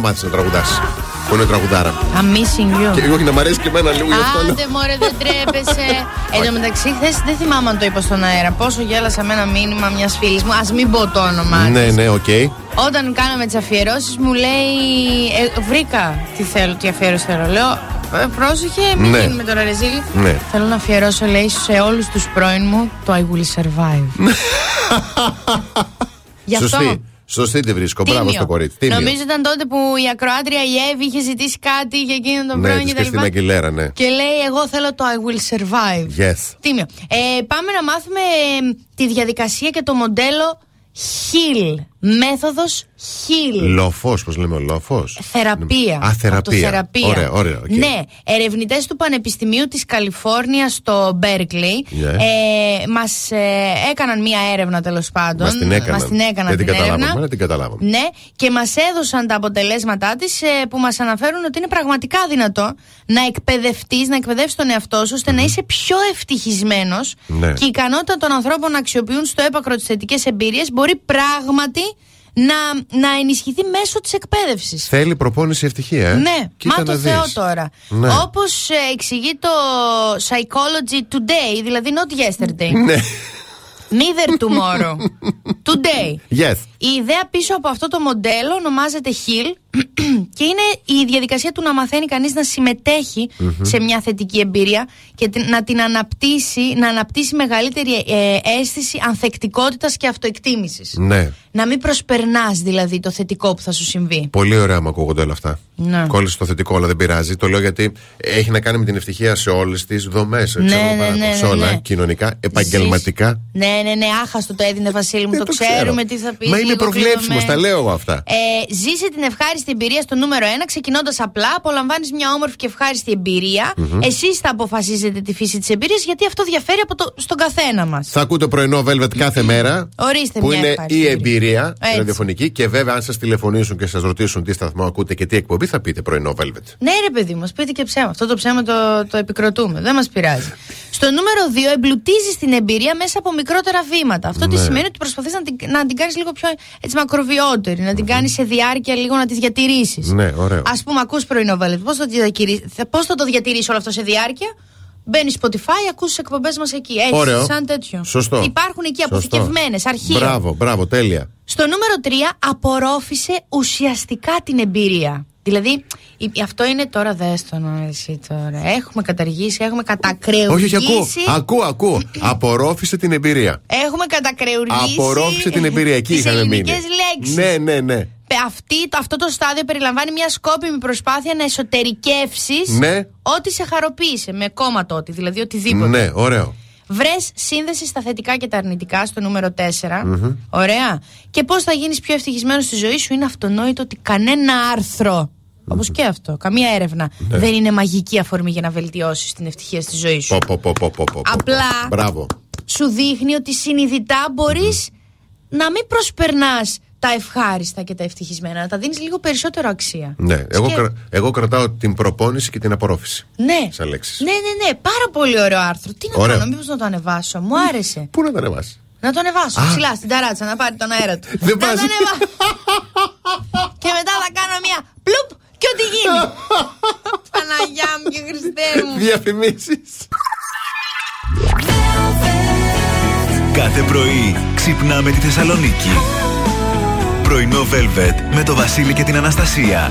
Να μάθεις να τραγουδάς. Που είναι τραγουδάρα. I'm missing you. Και όχι να μ' αρέσει και εμένα λίγο γι' αυτό. λέω. Άντε μωρέ δεν τρέπεσαι Εν τω μεταξύ χθες δεν θυμάμαι αν το είπα στον αέρα Πόσο γέλασα με ένα μήνυμα μιας φίλης μου Ας μην πω το όνομά Ναι, της ναι, οκ. Όταν κάναμε τις αφιερώσεις μου λέει ε, Βρήκα τι θέλω, τι αφιέρωση θέλω Λέω «Ε, πρόσεχε μην Ναι. γίνουμε τώρα ρεζίλι Ναι. Θέλω να αφιερώσω λέει σε όλους τους πρώην μου Το I will survive Γι' αυτό Σωστή. Σωστή τη βρίσκω. Μπράβο Τίμιο. στο κορίτσι. Τίμιο. Νομίζω ήταν τότε που η ακροάτρια η Εύη είχε ζητήσει κάτι για εκείνον τον Ναι, πρώην της και τα λοιπά. Χριστίνα Αγκιλέρα, ναι. Και λέει, Εγώ θέλω το I will survive. Yes. Τίμιο. Ε, πάμε να μάθουμε ε, τη διαδικασία και το μοντέλο HEAL. Μέθοδος HEAL. Λόφος, πώς λέμε, λόφος. Θεραπεία. Α, θεραπεία. Αυτοθεραπεία. Ωραία, ωραία. οκ. Ναι, ερευνητές του Πανεπιστημίου της Καλιφόρνιας στο Μπέρκλι Ναι. ε, μας έκαναν μία έρευνα τέλος πάντων. Μας την έκαναν. Μας την έκαναν Δεν την την καταλάβαμε. έρευνα. Δεν την καταλάβαμε. Ναι, και μας έδωσαν τα αποτελέσματά της που μας αναφέρουν ότι είναι πραγματικά δυνατό να εκπαιδευτείς, να εκπαιδεύσεις τον εαυτό σου ώστε να είσαι πιο ευτυχισμένος Ναι. και η ικανότητα των ανθρώπων να αξιοποιούν στο έπακρο τις θετικές εμπειρίες μπορεί πράγματι να, να ενισχυθεί μέσω της εκπαίδευσης. Θέλει προπόνηση ευτυχία, ε. Ναι, Κοίτα μα το να δεις. Θεό τώρα. Ναι. Όπως εξηγεί το Psychology Today, δηλαδή not yesterday. Ναι. Neither tomorrow. Today. Yes. Η ιδέα πίσω από αυτό το μοντέλο ονομάζεται HEAL και είναι η διαδικασία του να μαθαίνει κανείς να συμμετέχει Μμμ. σε μια θετική εμπειρία και την- να την αναπτύσσει, να αναπτύσσει μεγαλύτερη ε, αίσθηση ανθεκτικότητας και αυτοεκτίμησης. Ναι. Να μην προσπερνάς δηλαδή το θετικό που θα σου συμβεί. Πολύ ωραία μου ακούγονται όλα αυτά. Ναι. Κόλλησε το θετικό, αλλά δεν πειράζει. Το λέω γιατί έχει να κάνει με την ευτυχία σε όλες τις δομές. Ναι, ναι, ναι, σε ναι, όλα. ναι. Κοινωνικά, επαγγελματικά. Ναι, ναι, ναι, άχαστο το έδινε Βασίλη μου, το, ξέρουμε τι θα πει. Μα είμαι προβλέψιμος, τα λέω εγώ αυτά. Ε, ζήσε την ευχάριστη εμπειρία στο νούμερο 1, ξεκινώντας απλά. Απολαμβάνεις μια όμορφη και ευχάριστη εμπειρία. Μμμ. Εσεί θα αποφασίζετε τη φύση της εμπειρίας, γιατί αυτό διαφέρει από το, στον καθένα μας. Θα ακούτε πρωινό Velvet κάθε μέρα. Ορίστε που μια είναι ευχάριστη η εμπειρία Έτσι. ραδιοφωνική. Και βέβαια, αν σας τηλεφωνήσουν και σας ρωτήσουν τι σταθμό ακούτε και τι εκπομπή, θα πείτε πρωινό Velvet. Ναι, ρε παιδί μου, πείτε και ψέμα. Αυτό το ψέμα το, το επικροτούμε. Δεν μας πειράζει. Στο νούμερο 2, εμπλουτίζεις την εμπειρία μέσα από μικρότερα βήματα. Αυτό τι Ναι. σημαίνει ότι προσπαθείς να την, να την κάνεις λίγο πιο έτσι, μακροβιότερη, να την κάνεις σε διάρκεια λίγο να τη διατηρήσεις. Ναι, ωραίο. Α πούμε, ακούς πρωινό Velvet. Πώς θα, το διατηρήσει- θα- πώς θα το διατηρήσει όλο αυτό σε διάρκεια; Μπαίνεις Spotify, ακούς τις εκπομπές μας εκεί. Έτσι, Ωραίο. σαν τέτοιο. Σωστό. Υπάρχουν εκεί Σωστό. αποθηκευμένες, αρχεία. Μπράβο, μπράβο, τέλεια. Στο νούμερο 3, απορρόφησε ουσιαστικά την εμπειρία. Δηλαδή, η- αυτό είναι τώρα δέστονο εσύ τώρα. Έχουμε καταργήσει, έχουμε κατακρεουργήσει. Όχι, όχι, ακούω. Ακούω, ακούω. Απορρόφησε την εμπειρία. Έχουμε κατακρεουργήσει. Απορρόφησε την εμπειρία. Εκεί τις είχαμε μείνει. ελληνικές λέξεις. Ναι, ναι, ναι. Πε- Αυτή, το- αυτό το στάδιο περιλαμβάνει μια σκόπιμη προσπάθεια να εσωτερικεύσεις Ναι. ό,τι σε χαροποίησε. Με κόμμα τότε, δηλαδή οτιδήποτε. Ναι, ωραίο. Βρες σύνδεση στα θετικά και τα αρνητικά στο νούμερο 4. Μμμ. Ωραία. Και πώς θα γίνεις πιο ευτυχισμένος στη ζωή σου είναι αυτονόητο ότι κανένα άρθρο. Όπως και αυτό, καμία έρευνα Ναι. δεν είναι μαγική αφορμή για να βελτιώσεις την ευτυχία στη ζωή σου. Πω, πω, πω, πω, πω, πω. Απλά Μπράβο. σου δείχνει ότι συνειδητά μπορείς να μην προσπερνάς τα ευχάριστα και τα ευτυχισμένα, να τα δίνεις λίγο περισσότερο αξία. Ναι, εγώ, Σκε- κρα- εγώ κρατάω την προπόνηση και την απορρόφηση. Ναι. Σαν λέξεις. Ναι, ναι, ναι. Πάρα πολύ ωραίο άρθρο. Τι να Ωραίο. κάνω, μήπως να το ανεβάσω. Μου άρεσε. Πού να τα ανεβάσει; Να το ανεβάσω Α. ψηλά στην ταράτσα να πάρει τον αέρα του. Δεν να πας. το ανεβάσω. και μετά θα κάνω μια πλουπ και ό,τι γίνει. Παναγιά μου και Χριστέ μου. Διαφημίσεις. Κάθε πρωί ξυπνάμε τη Θεσσαλονίκη. Πρωινό Velvet με το Βασίλη και την Αναστασία. 96.8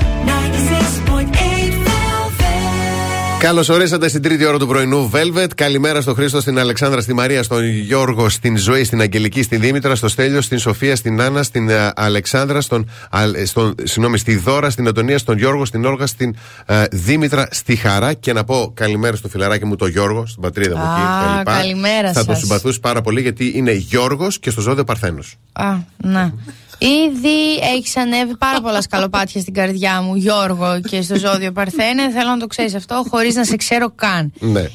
Καλώς ορίσατε στην τρίτη ώρα του πρωινού Velvet. Καλημέρα στον Χρήστο, στην Αλεξάνδρα, στη Μαρία, στον Γιώργο, στην Ζωή, στην Αγγελική, στην Δήμητρα, στο Στέλιο, στην Σοφία, στην Άννα, στην ε, Αλεξάνδρα, στον, Α- ε, στον, συγγνώμη, στη Δώρα, στην Αντωνία, στον Γιώργο, στην Όλγα, στην ε, Δήμητρα, στη Χαρά. Και να πω καλημέρα στο φιλαράκι μου, το Γιώργο, στην πατρίδα μου Α, εκεί. τα λοιπά. καλημέρα Θα τον σας. συμπαθούσε πάρα πολύ γιατί είναι Γιώργος και στο ζώδιο Παρθένος. Α, ναι. Ήδη έχεις ανέβει πάρα πολλά σκαλοπάτια στην καρδιά μου, Γιώργο, και στο ζώδιο Παρθένε. Θέλω να το ξέρεις αυτό, χωρίς να σε ξέρω καν. Ναι. Ε,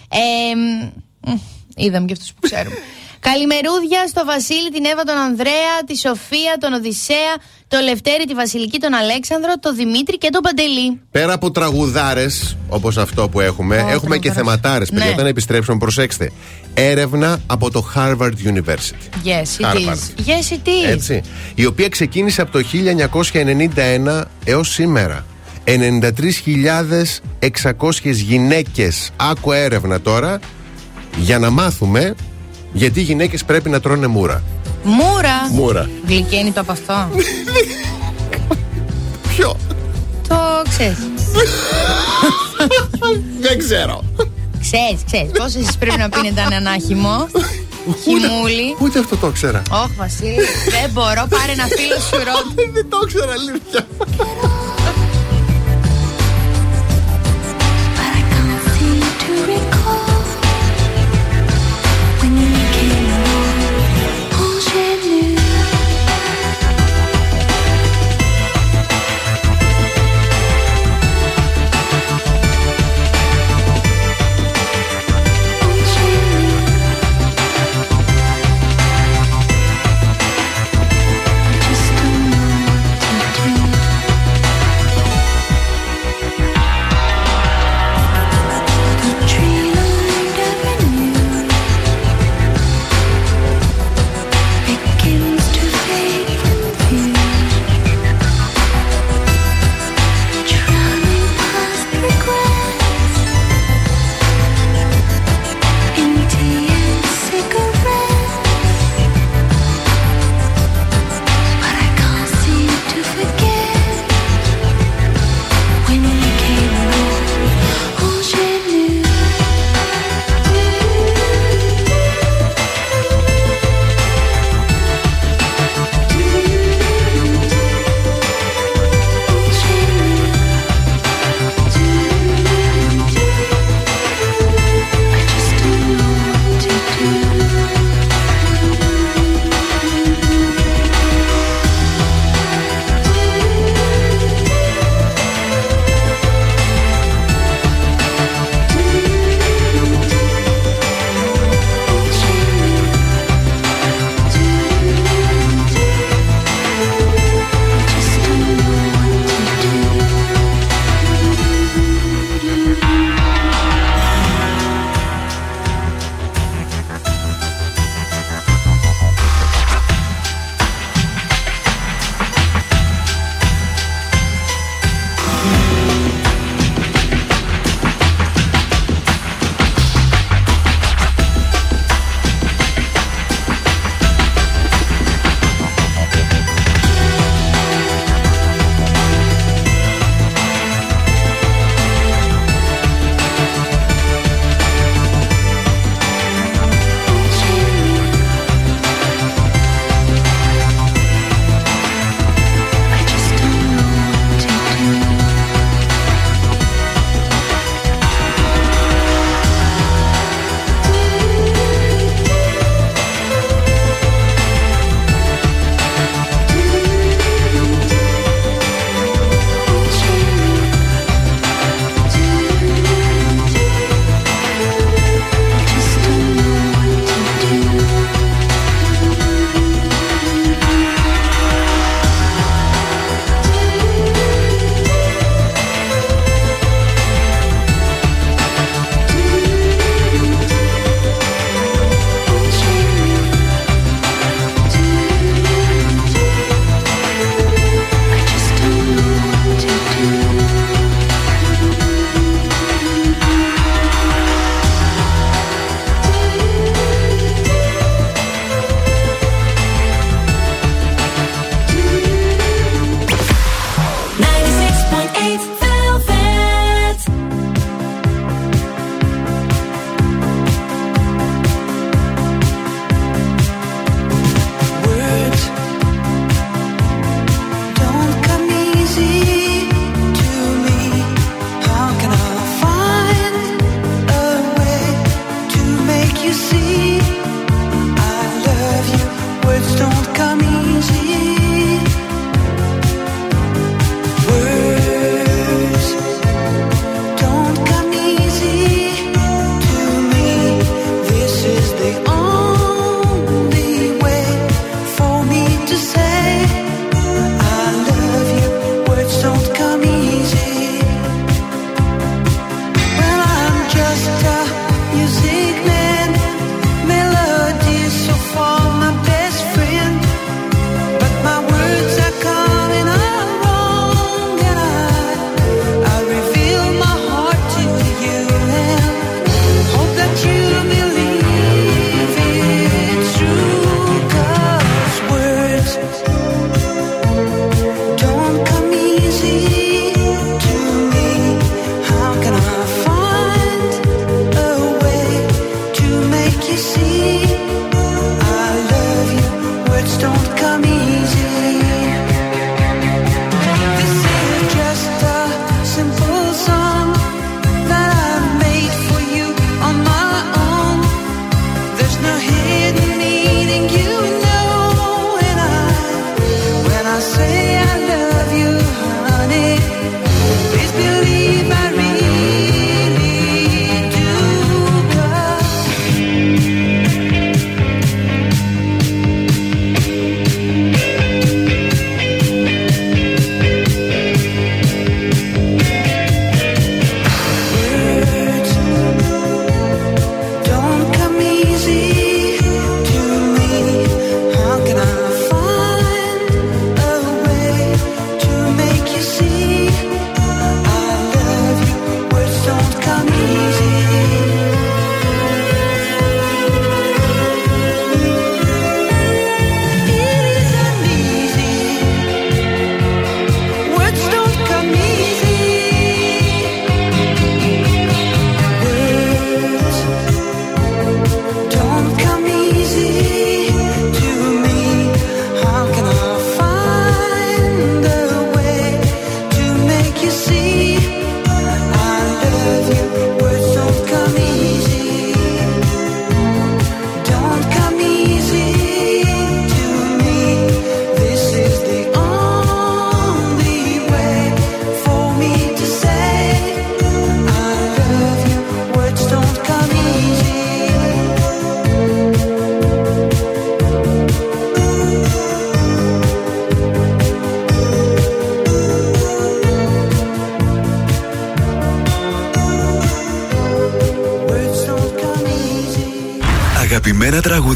μ, μ, είδαμε και αυτούς που ξέρουμε. Καλημερούδια στο Βασίλη, την Εύα, τον Ανδρέα, τη Σοφία, τον Οδυσσέα, τον Λευτέρη, τη Βασιλική, τον Αλέξανδρο, τον Δημήτρη και τον Παντελή. Πέρα από τραγουδάρες, όπως αυτό που έχουμε, Ω, έχουμε και τραγουδάρες. θεματάρες. Παιδιά, Ναι. όταν επιστρέψουμε, προσέξτε. Έρευνα από το Harvard University. Yes, it Harvard. is. Yes, it is. Έτσι. Η οποία ξεκίνησε από το 1991 έως σήμερα. 93.600 γυναίκες, άκου έρευνα τώρα, για να μάθουμε γιατί οι γυναίκες πρέπει να τρώνε μούρα. Μούρα. Μούρα. Γλυκένει το από αυτό. Ποιο; Το ξέρεις. Δεν ξέρω. Ξέρεις, ξέρεις. Πόσε εσείς πρέπει να πίνετε έναν άχυμο. Χυμούλη. Ούτε αυτό το ξέρα. Όχι, Βασίλη, δεν μπορώ. Πάρε ένα φίλο σου ρώτα. Δεν το ξέρα, αλήθεια.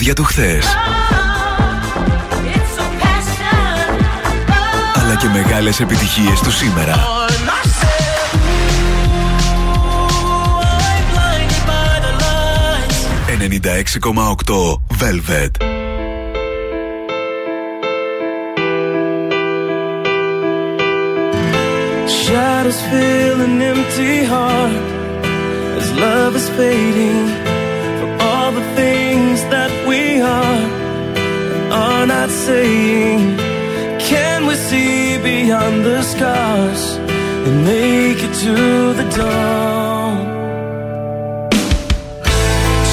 Αγαπημένα τραγούδια του χθες. Αλλά και μεγάλες επιτυχίες του σήμερα. 96,8 Velvet. Shadows fill an empty heart as love is fading. Are not saying. Can we see beyond the scars and make it to the dawn?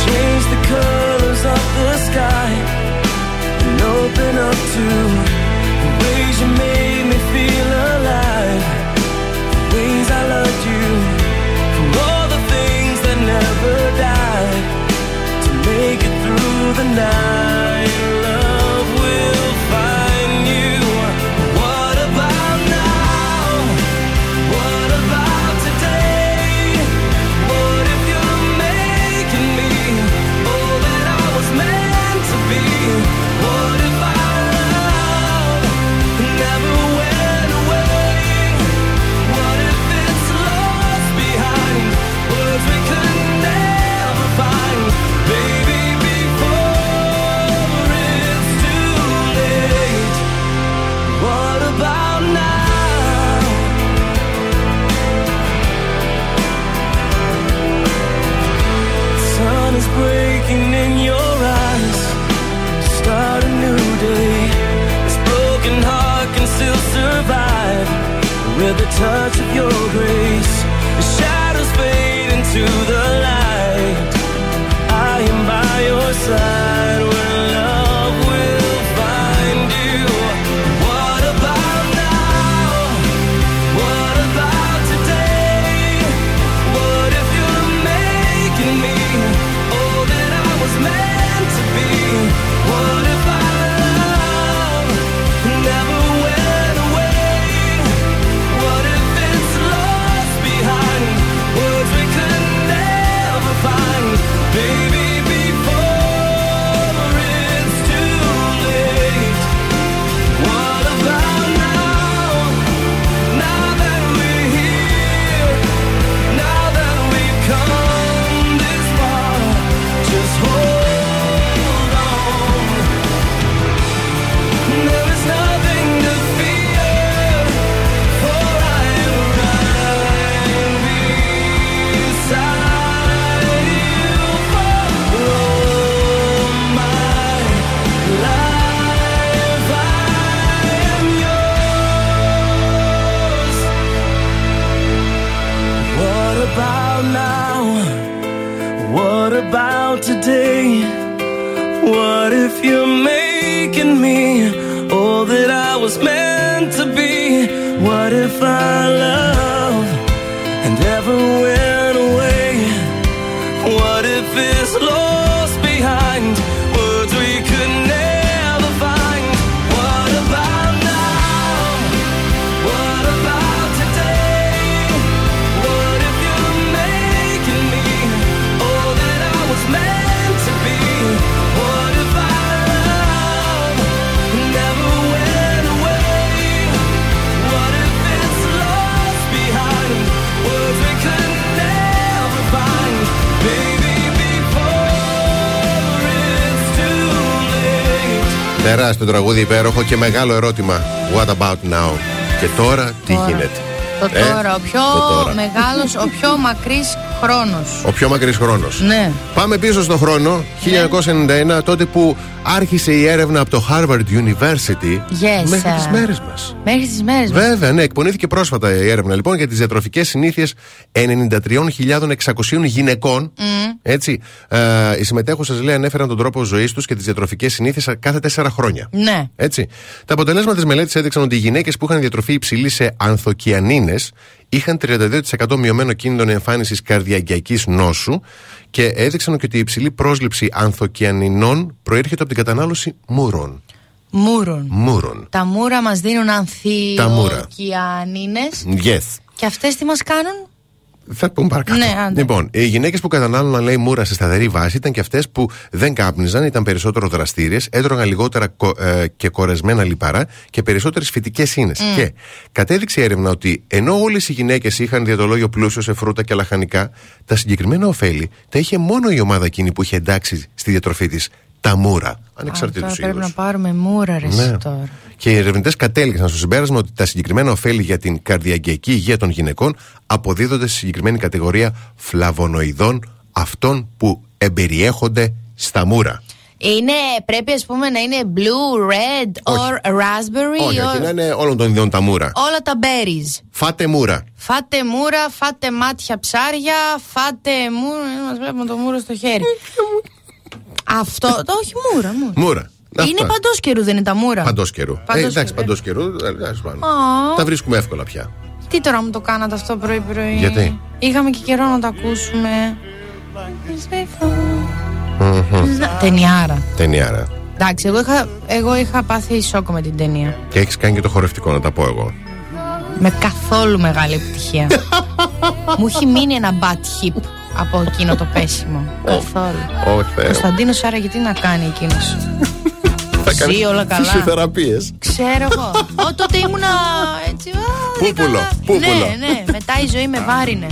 Change the colors of the sky and open up to the ways you made me feel alive ways I loved you for all the things that never died to make it through the night. Touch of your grace. Today? What if you're making me all that I was meant to be? What if I love Τεράστιο τραγούδι υπέροχο και μεγάλο ερώτημα. What about now? Και τώρα τι Τώρα. γίνεται; Το Ε, τώρα, ο πιο το τώρα. μεγάλος, ο πιο μακρύς χρόνος. Ο πιο μακρύς χρόνος. Ναι. Πάμε πίσω στον χρόνο, 1991, τότε που άρχισε η έρευνα από το Harvard University Yes. μέχρι τις α. μέρες μας. Μέχρι τις μέρες μας. Βέβαια, ναι, εκπονήθηκε πρόσφατα η έρευνα λοιπόν για τις διατροφικές συνήθειες 93.600 γυναικών. Έτσι. Ε, οι συμμετέχουσες, λέει, ανέφεραν τον τρόπο ζωής τους και τις διατροφικές συνήθειες κάθε τέσσερα χρόνια. Ναι. Έτσι. Τα αποτελέσματα της μελέτης έδειξαν ότι οι γυναίκες που είχαν διατροφή υψηλή σε ανθοκιανίνες είχαν 32% μειωμένο κίνδυνο εμφάνισης καρδιακιακής νόσου και έδειξαν και ότι η υψηλή πρόσληψη ανθοκιανινών προέρχεται από την κατανάλωση μούρων. Μούρων. Μούρων. Τα μούρα μας δίνουν Τα μούρα. ανθιοκιανίνες Yes. και αυτές τι μας κάνουν; Θα πούμε παρακάτω. Ναι, άντε. λοιπόν, οι γυναίκες που κατανάλωναν, λέει, μούρας σε σταθερή βάση ήταν και αυτές που δεν κάπνιζαν, ήταν περισσότερο δραστήριες, έτρωγαν λιγότερα κο- ε, και κορεσμένα λιπαρά και περισσότερες φυτικές ίνες. Mm. Και κατέδειξε η έρευνα ότι ενώ όλες οι γυναίκες είχαν διατολόγιο πλούσιο σε φρούτα και λαχανικά, τα συγκεκριμένα ωφέλη τα είχε μόνο η ομάδα εκείνη που είχε εντάξει στη διατροφή της τα μούρα. Ανεξαρτήτου Τώρα είδους. πρέπει να πάρουμε μούρα ρε Ναι. εσύ τώρα. Και οι ερευνητές κατέληξαν στο συμπέρασμα ότι τα συγκεκριμένα ωφέλη για την καρδιακή υγεία των γυναικών αποδίδονται στη συγκεκριμένη κατηγορία φλαβονοειδών αυτών που εμπεριέχονται στα μούρα. Είναι, πρέπει ας πούμε να είναι blue, red or raspberry Όχι, or όχι, να είναι όλων των ιδιών τα μούρα. όλα τα berries. Φάτε μούρα. Φάτε μούρα, φάτε μάτια ψάρια, φάτε μούρα. Μας βλέπουμε το μούρο στο χέρι. Αυτό. Το, όχι μούρα, μούρα. Μούρα. Είναι παντός καιρού, δεν είναι τα μούρα. Παντός καιρού. Ε, Παντός εντάξει, καιρού, παντός καιρού. ε, τέλος πάντων. Α. Τα βρίσκουμε εύκολα πια. Τι τώρα μου το κάνατε αυτό πρωί-πρωί; Γιατί; Είχαμε και καιρό να το ακούσουμε. Μμμ. Ταινιάρα. Ταινιάρα. Εντάξει, εγώ είχα, εγώ είχα πάθει σόκο με την ταινία. Και έχεις κάνει και το χορευτικό, να τα πω εγώ. Με καθόλου μεγάλη επιτυχία. Μου έχει μείνει ένα bad hip από εκείνο το πέσιμο. καθόλου. Ω Θεέ. Κωνσταντίνος άρα γιατί να κάνει εκείνος; Θα κάνει Ζει όλα καλά. φυσιοθεραπείες. Ξέρω εγώ. Ω, τότε ήμουνα έτσι. α, Πούπουλο, πούπουλο. Ναι, ναι. Μετά η ζωή με βάρινε.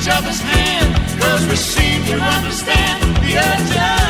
Each other's hand, cause we seem to understand the urgency.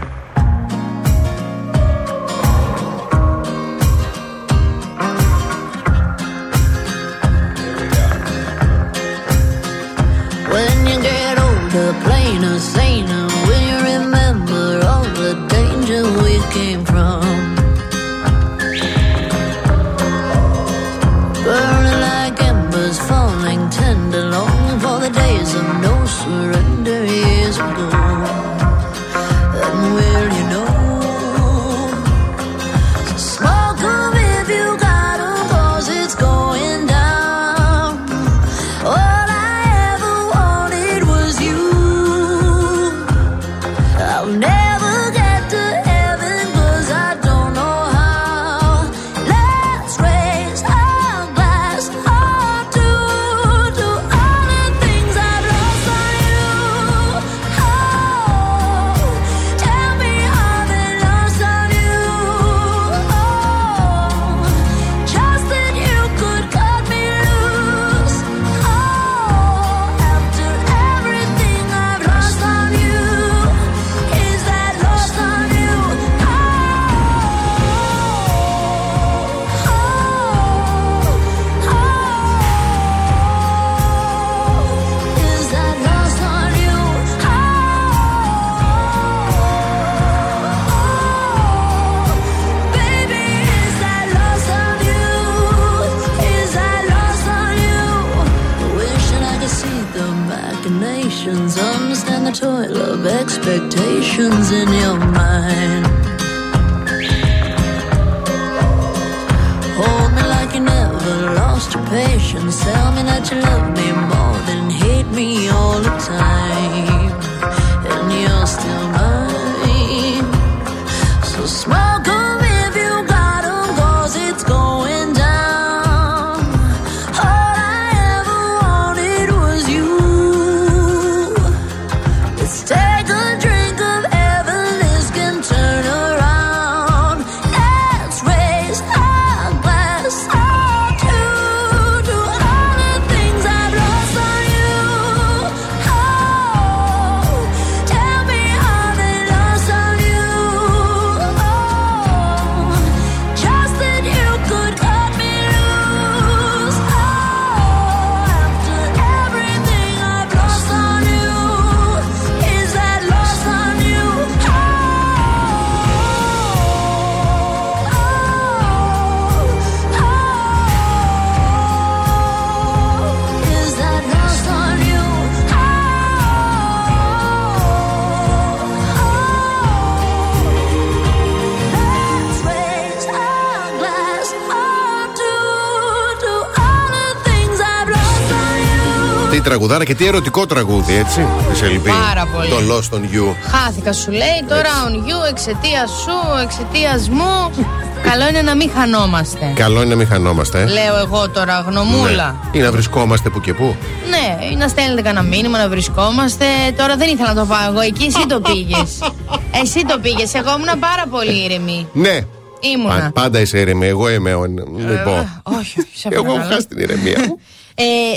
Τραγουδάρα και τι ερωτικό τραγούδι, έτσι. Της Ελπή. Πάρα πολύ. Το Lost on You. Χάθηκα σου λέει τώρα on you εξαιτίας σου, εξαιτίας μου. Καλό είναι να μην χανόμαστε. Καλό είναι να μην χανόμαστε. ε. Λέω εγώ τώρα, γνωμούλα. Ναι. Ή να βρισκόμαστε που και που. Ναι, ή να στέλνετε κανένα μήνυμα να βρισκόμαστε. Τώρα δεν ήθελα να το πάω εγώ εκεί, εσύ το πήγες. εσύ το πήγες. Εγώ ήμουν πάρα πολύ ήρεμη. Ναι. Ήμουνα. Πα- πάντα είσαι ήρεμη. Εγώ είμαι. ο- Λοιπόν. όχι, όχι, σε Εγώ έχω παρακαλώ. χάσει την ηρεμία μου.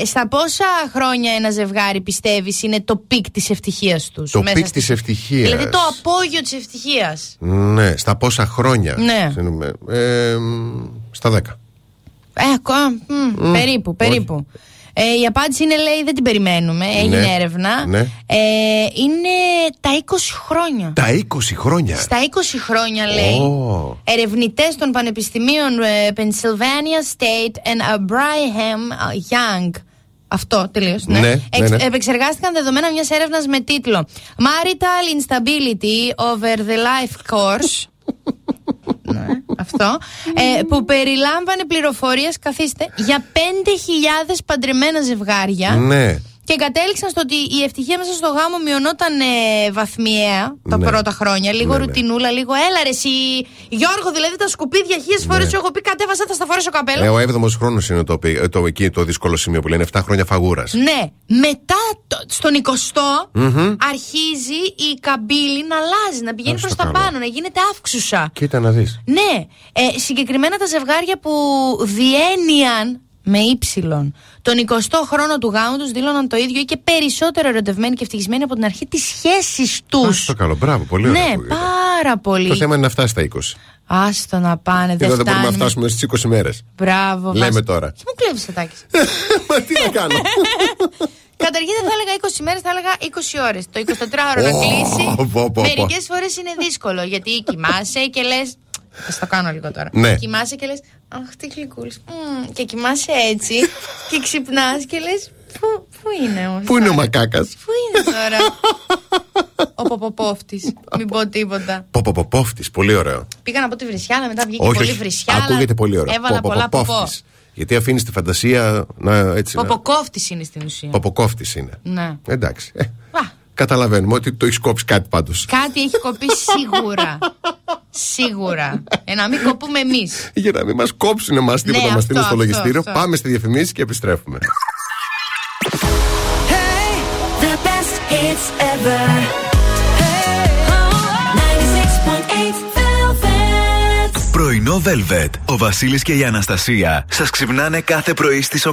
Ε, στα πόσα χρόνια ένα ζευγάρι πιστεύεις είναι το peak της ευτυχίας τους. Το peak της ευτυχίας. Δηλαδή το απόγειο της ευτυχίας. Ναι, στα πόσα χρόνια. Ναι. Συγγνώμη. Ε, μ, στα 10. Ε, ακόμα. μ, Μμ, περίπου, περίπου. Ε, η απάντηση είναι, λέει, δεν την περιμένουμε. Έγινε Ναι, έρευνα. ναι. Ε, είναι τα 20 χρόνια. Τα 20 χρόνια. Στα 20 χρόνια, λέει, Ω. ερευνητές των πανεπιστημίων ε, Pennsylvania State and Brigham Young αυτό τελείω. Ναι. Ναι, ναι, ναι. Επεξεργάστηκαν δεδομένα μιας έρευνας με τίτλο Marital Instability over the Life Course. ναι, αυτό. Ε, που περιλάμβανε πληροφορίες, καθίστε, για 5.000 παντρεμένα ζευγάρια. Ναι. Και κατέληξαν στο ότι η ευτυχία μέσα στο γάμο μειωνόταν ε, βαθμιαία τα Ναι. πρώτα χρόνια. Λίγο Ναι, ναι. ρουτινούλα, λίγο έλα ρε εσύ. Γιώργο, δηλαδή τα σκουπίδια χίλιες φορές σου έχω πει κατέβασα, θα στα φορέσω καπέλο. Ναι. Ε, ο 7ο χρόνος είναι το, πι- ε, το, εκεί το δύσκολο σημείο που λένε 7 χρόνια φαγούρας. Ναι, μετά το, στον 20ο Μμμ. αρχίζει η καμπύλη να αλλάζει, να πηγαίνει Ας προς το τα καλό. πάνω, να γίνεται αύξουσα. Κοίτα να δεις. Ναι, ε, συγκεκριμένα τα ζευγάρια που διένυαν με ύψιλον τον 20ο χρόνο του γάμου τους δήλωναν το ίδιο ή και περισσότερο ερωτευμένοι και ευτυχισμένοι από την αρχή τη σχέση τους. Το καλό, μπράβο, πολύ ωραία. Ναι, ακούγεται. πάρα πολύ. Το θέμα είναι να φτάσει στα 20. Άστο να πάνε, δεν Εδώ δεν μπορούμε να φτάνουμε. φτάσουμε στις 20 μέρες. Μπράβο, Λέμε Βάσο. τώρα. Τι μου κλέβεις τα τάκια. Μα τι να κάνω. Καταρχήν δεν θα έλεγα 20 μέρες, θα έλεγα 20 ώρες. Το 24ωρο να Ω, κλείσει. πω, πω, πω. Μερικές φορές είναι δύσκολο γιατί κοιμάσαι και λες. Θα στο κάνω λίγο τώρα. Ναι. Κοιμάσαι και λες. Αχ, τι γλυκούλης. Και κοιμάσαι έτσι και ξυπνάς και λες. Πού, πού είναι ο. Πού είναι ο μακάκας; Πού είναι τώρα; ο Ποποπόφτη. Μην πω τίποτα. Ποποποπόφτη, πολύ ωραίο. Πήγα να πω τη βρισιάλα, μετά βγήκε Όχι, πολύ όχι. βρισιάλα. Ακούγεται πολύ ωραίο. Έβαλα πολλά ποπό. Ποποποπόφτης. Γιατί αφήνεις τη φαντασία να έτσι. να- Ποποκόφτης είναι στην ουσία. Ποποκόφτης είναι. Ναι. Εντάξει. Ε, Α, καταλαβαίνουμε ότι το έχεις κόψει κάτι πάντως. Κάτι έχει κοπεί σίγουρα. σίγουρα. Ε, να μην κοπούμε εμείς. Για να μην μας κόψουν εμάς τίποτα Ναι, να μας στείλουν αυτό, στο αυτό, λογιστήριο. αυτό. Πάμε στη διαφημίση και επιστρέφουμε. The best hits ever. Hey, 96.8 Velvet. Πρωινό Velvet. Ο Βασίλης και η Αναστασία σας ξυπνάνε κάθε πρωί στις 8.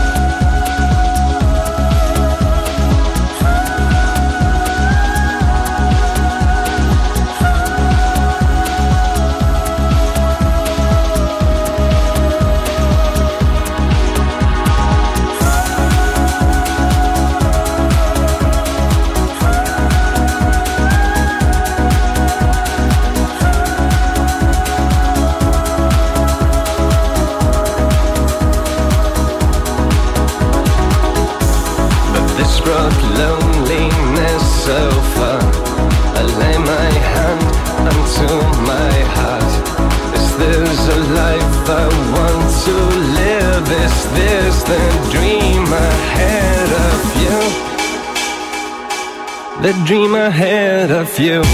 you.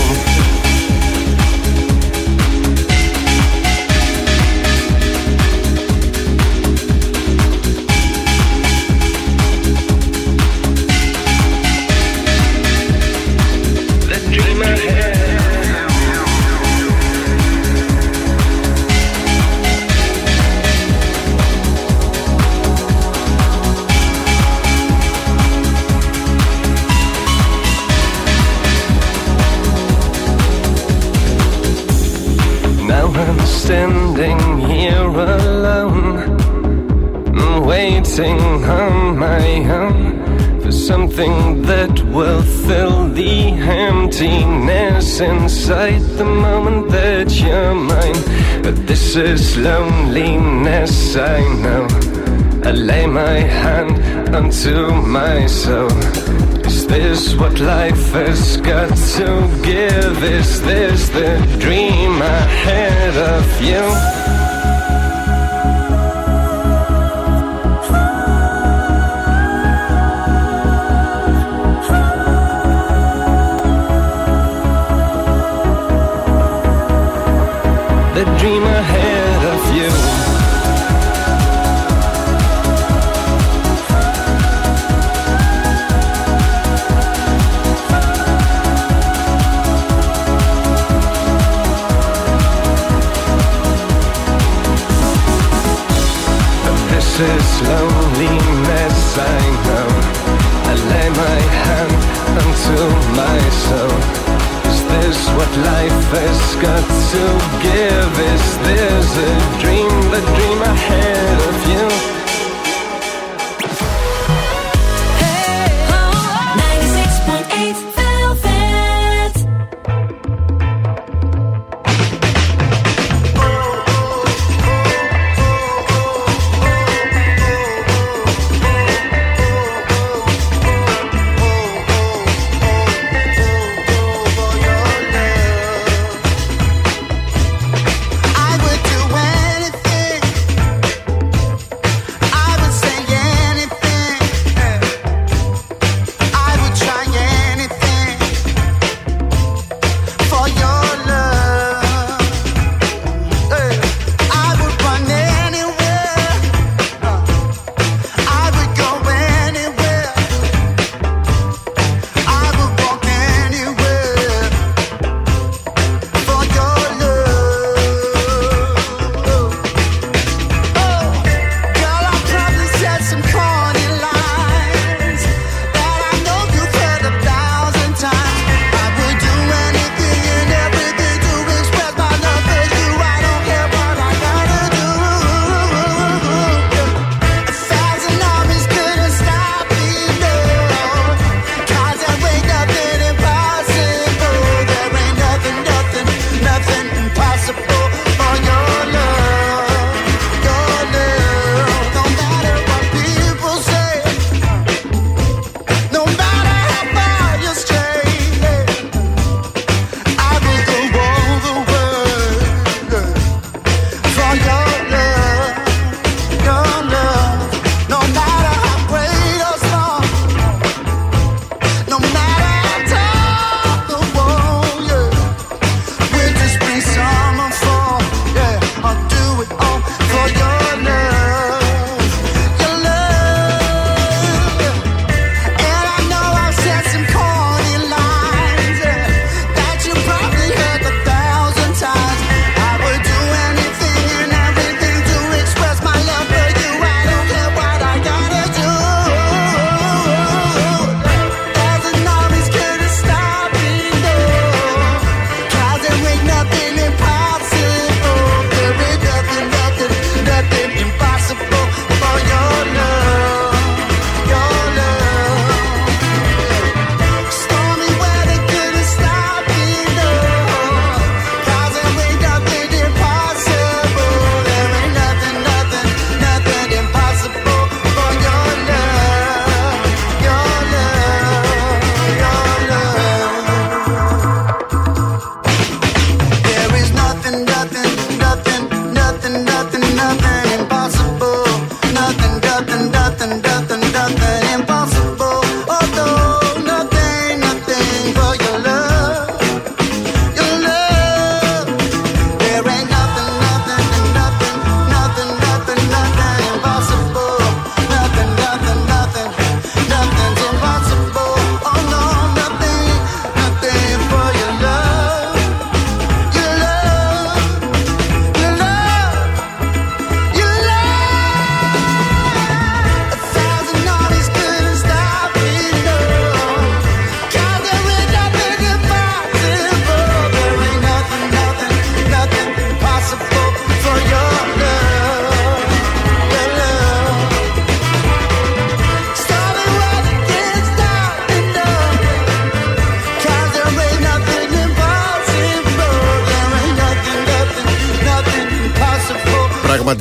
myself. Is this what life has got to give? Is this the dream I had of you?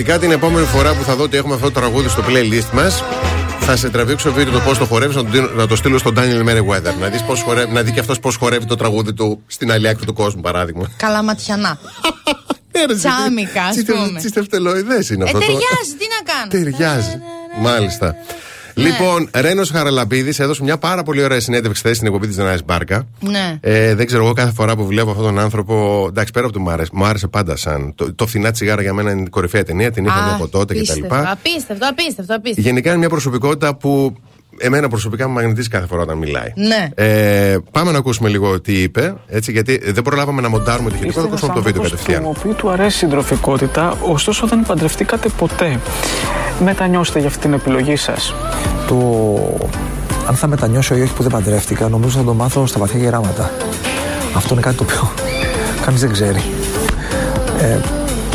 Πραγματικά την επόμενη φορά που θα δω ότι έχουμε αυτό το τραγούδι στο playlist μας, θα σε τραβήξω βίντεο το πώς το χορεύεις, να, το δίνω- να το στείλω στον Daniel Merriweather. Να, δεις πώς χορεύει, να δει και αυτός πώς χορεύει το τραγούδι του στην άλλη άκρη του κόσμου, παράδειγμα. Καλά ματιανά. Τσάμικα, ας πούμε. Τι τευτελοειδέ είναι Ε, αυτό. το- ταιριάζει, τι να κάνω. Ταιριάζει. Μάλιστα. Λοιπόν, Ρένος Χαραλαμπίδης έδωσε μια πάρα πολύ ωραία συνέντευξη χθες στην εκπομπή της Δενάη Μπάρκα. Ναι. Ε, δεν ξέρω, εγώ κάθε φορά που βλέπω αυτόν τον άνθρωπο. Εντάξει, πέρα από το μου άρεσε, μου άρεσε πάντα σαν. Το, το φθηνά τσιγάρα για μένα είναι η κορυφαία ταινία, την είχα δει Α, από τότε κτλ. απίστευτο, Απίστευτο, απίστευτο, απίστευτο. Γενικά είναι μια προσωπικότητα που εμένα προσωπικά μου μαγνητίζει κάθε φορά όταν μιλάει. Ναι. Ε, πάμε να ακούσουμε λίγο τι είπε, έτσι, γιατί δεν προλάβαμε να μοντάρουμε το χειρικό, θα ακούσουμε από το βίντεο κατευθείαν. του οποίου του αρέσει η συντροφικότητα, ωστόσο δεν παντρευτήκατε ποτέ. Μετανιώσετε για αυτή την επιλογή σας. Το αν θα μετανιώσω ή όχι που δεν παντρεύτηκα, νομίζω θα το μάθω στα βαθιά γεράματα. Αυτό είναι κάτι το οποίο κανείς δεν ξέρει. Ε,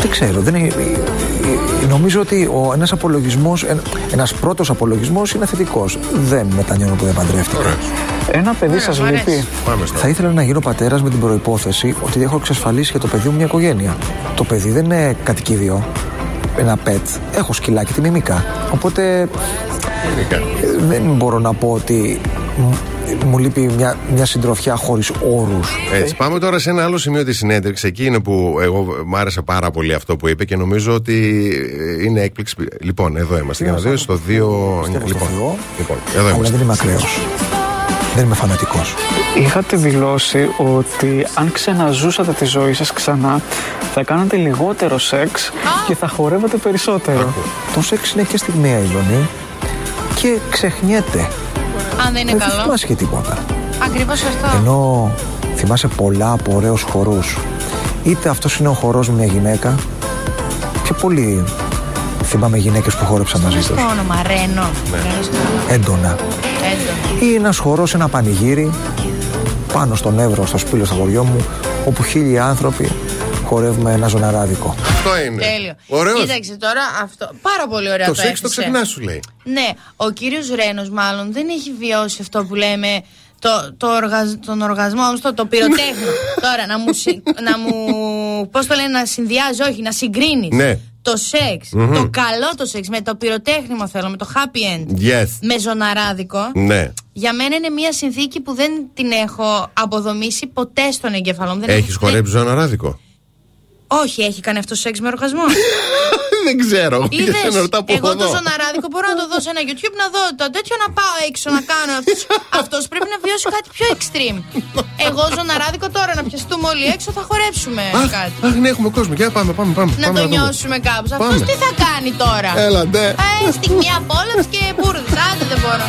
δεν ξέρω. Δεν είναι, ε, ε, νομίζω ότι ο, ένας απολογισμός, ε, ένας πρώτος απολογισμός είναι θετικός. Δεν μετανιώνω που δεν παντρεύτηκα. Ένα παιδί σας λείπει. Θα ήθελα να γίνω πατέρας με την προπόθεση ότι έχω εξασφαλίσει για το παιδί μου μια οικογένεια. Το παιδί δεν είναι κατοικίδιο, ένα pet. Έχω σκυλάκι, τη μιμικά. Οπότε ε, δεν μπορώ να πω ότι μου- μου λείπει μια, μια συντροφιά χωρίς όρους. Έτσι, πάμε τώρα σε ένα άλλο σημείο της συνέντευξης. Εκεί είναι που εγώ μου άρεσε πάρα πολύ αυτό που είπε και νομίζω ότι ε, είναι έκπληξη. Λοιπόν, εδώ είμαστε. Για να δείτε στο 2. Λοιπόν, λοιπόν, εδώ Αλλά είμαστε. δεν είμαι ακραίος. Δεν είμαι φανατικός. Είχατε δηλώσει ότι αν ξαναζούσατε τη ζωή σας ξανά, θα κάνατε λιγότερο σεξ και θα χορεύατε περισσότερο. Το σεξ είναι και στιγμιαία η ζωή και ξεχνιέται. Αν δεν είναι Δεν καλό. θυμάσαι και τίποτα. Ακριβώς αυτό. Ενώ θυμάσαι πολλά από ωραίους χορούς. Είτε αυτός είναι ο χορός με μια γυναίκα. Πιο πολύ θυμάμαι γυναίκες που χόρεψαν μαζί Πώς τους. το όνομα, Ρένο. Ρένο στο Έντονα. Έντονο. Ή ένας χορός σε ένα πανηγύρι πάνω στον Εύρο, στο σπήλο στο χωριό μου, όπου χίλιοι άνθρωποι χορεύουμε ένα ζωναράδικο. Αυτό είναι. Τέλειο. Ωραίος. Κοίταξε τώρα αυτό. Πάρα πολύ ωραία Το το σεξ το έπεισε. ξεχνάς, σου λέει. Ναι, ο κύριος Ρένος μάλλον δεν έχει βιώσει αυτό που λέμε το, το οργασ- τον οργασμό, όμως το, το πυροτέχνο. Τώρα να μου, συ- να μου πώς το λένε, να συνδυάζει, όχι, να συγκρίνεις Ναι. Το σεξ, Μμμ. το καλό το σεξ με το πυροτέχνημο θέλω, με το happy end. Yes. Με ζωναράδικο. Ναι. Για μένα είναι μια συνθήκη που δεν την έχω αποδομήσει ποτέ στον εγκεφαλό μου. Δεν Έχεις έχω- χορέψει ζωαναράδικο. Όχι, έχει κάνει αυτό σεξ με οργασμό. Δεν ξέρω. Είδες, Για να ρωτάω από εγώ το εδώ. ζωναράδικο μπορώ να το δω σε ένα YouTube να δω το τέτοιο να πάω έξω να κάνω. Αυτός, αυτός πρέπει να βιώσει κάτι πιο extreme. Εγώ ζωναράδικο τώρα να πιαστούμε όλοι έξω θα χορέψουμε Αχ, κάτι. αχ, ναι, έχουμε κόσμο. Για πάμε, πάμε, πάμε. Να πάμε το δούμε. νιώσουμε κάπως. Πάμε. Αυτός τι θα κάνει τώρα; Έλα, ντε. Ε, στιγμή απόλαυση και μπούρδες. Άντε δεν μπορώ.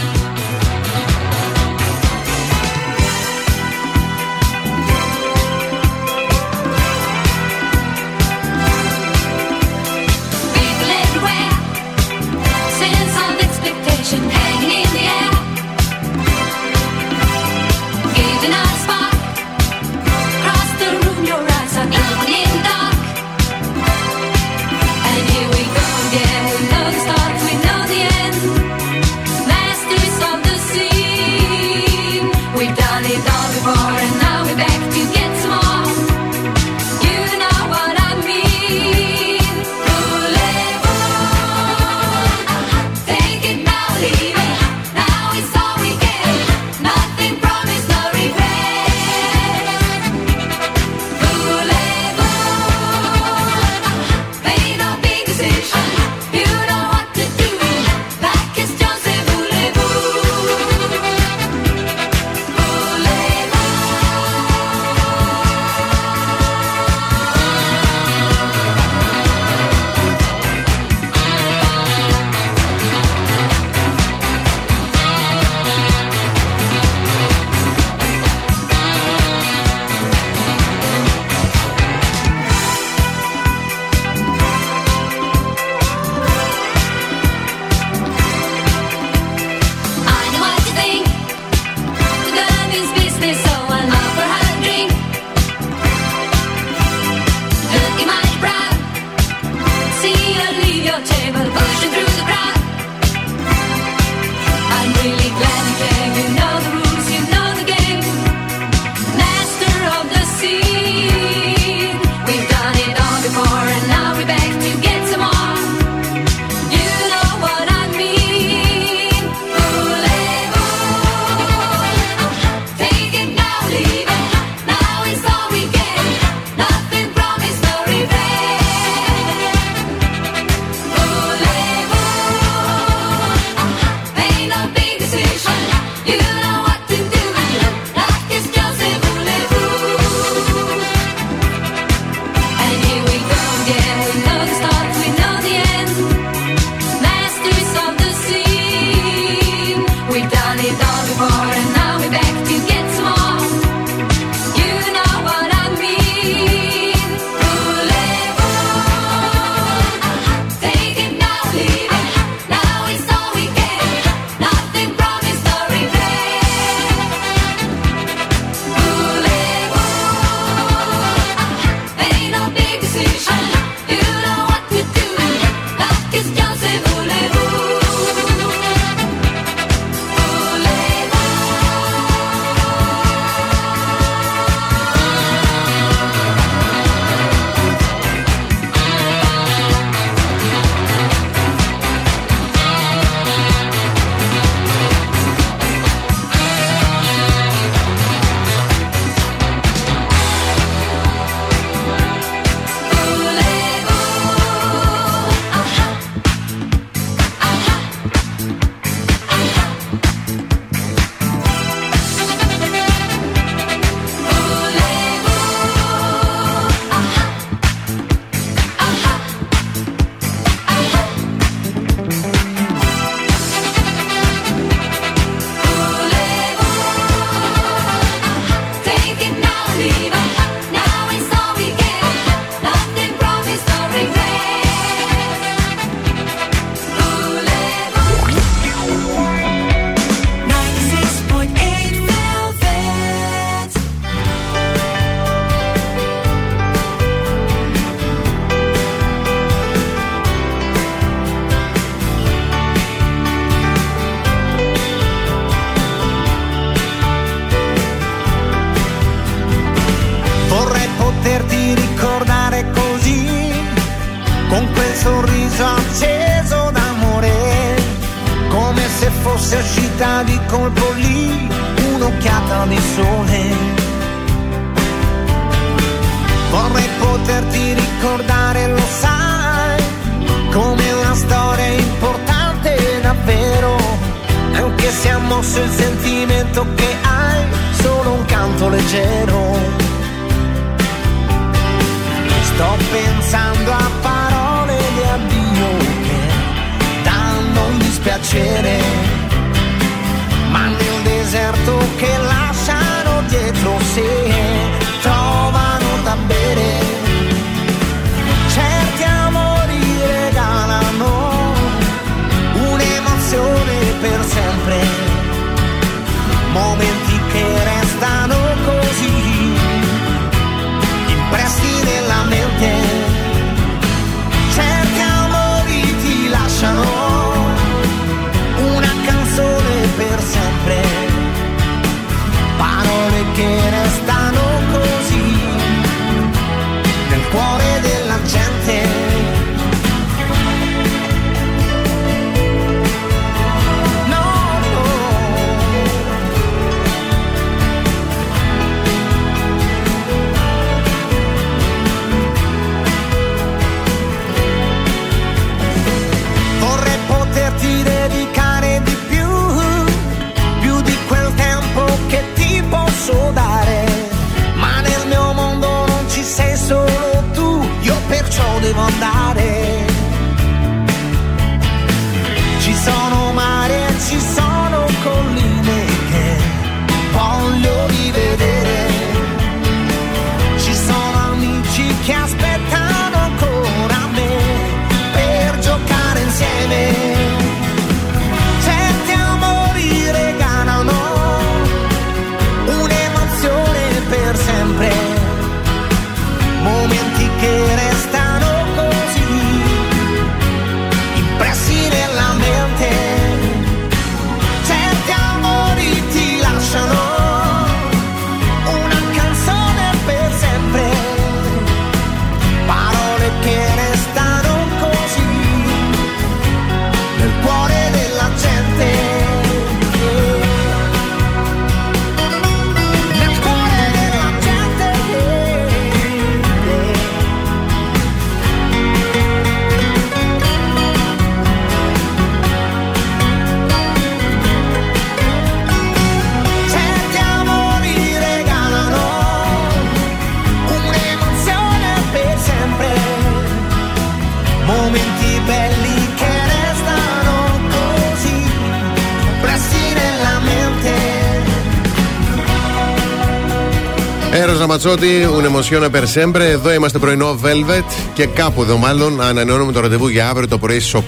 Έρο Ραματσότη, Ουνεμοσιόνα Περσέμπρε. Εδώ είμαστε πρωινό Velvet και κάπου εδώ μάλλον ανανεώνουμε το ραντεβού για αύριο το πρωί στις 8.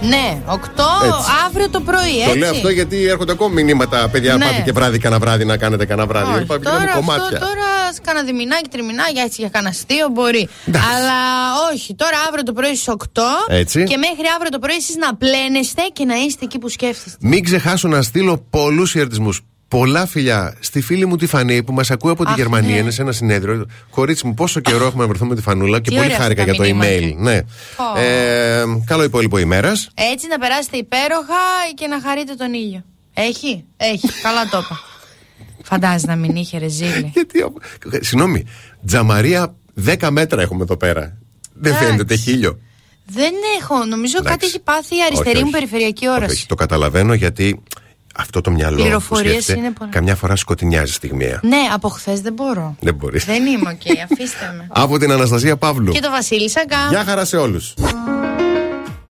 Ναι, 8 Έτσι. αύριο το πρωί, έτσι. Το λέω αυτό γιατί έρχονται ακόμη μηνύματα. Παιδιά, Ναι. πάτε και βράδυ, κανένα βράδυ να κάνετε κανένα βράδυ. Όχι, Υπάρχουν τώρα αυτό κομμάτια. τώρα κάνα διμηνάκι, τριμηνάκι, έτσι για κανένα αστείο μπορεί. Αλλά όχι, τώρα αύριο το πρωί στις 8 Έτσι. και μέχρι αύριο το πρωί εσείς να πλένεστε και να είστε εκεί που σκέφτεστε. Μην ξεχάσω να στείλω πολλούς χαιρετισμούς. Πολλά φιλιά στη φίλη μου τη Φανή που μας ακούει από τη Αχ, Γερμανία. ναι. Είναι σε ένα συνέδριο. Κορίτσι μου, πόσο καιρό έχουμε να βρεθούμε με τη Φανούλα και Τι πολύ ωραία χάρηκα αυτά για τα το email. μηνύματα. Ναι. Πω. Ε, καλό υπόλοιπο ημέρας. Έτσι να περάσετε υπέροχα και να χαρείτε τον ήλιο. Έχει, έχει. Καλά το είπα. Φαντάζεσαι να μην είχε ρεζίλη. Γιατί. Συγγνώμη, τζαμαρία 10 μέτρα έχουμε εδώ πέρα. Δεν Εντάξει. φαίνεται χίλιο. Δεν έχω, νομίζω κάτι Εντάξει. έχει πάθει η αριστερή Όχι, μου όχι. περιφερειακή Όχι, όραση. όχι, το καταλαβαίνω γιατί αυτό το μυαλό που Πληροφορίες σκέφτεται είναι πολλά. καμιά φορά σκοτεινιάζει στιγμία. Ναι, από χθες δεν μπορώ. Δεν μπορείς. Δεν είμαι οκ, αφήστε με. Από την Αναστασία Παύλου. Και το Βασίλη Σαγκά. Γεια χαρά σε όλους.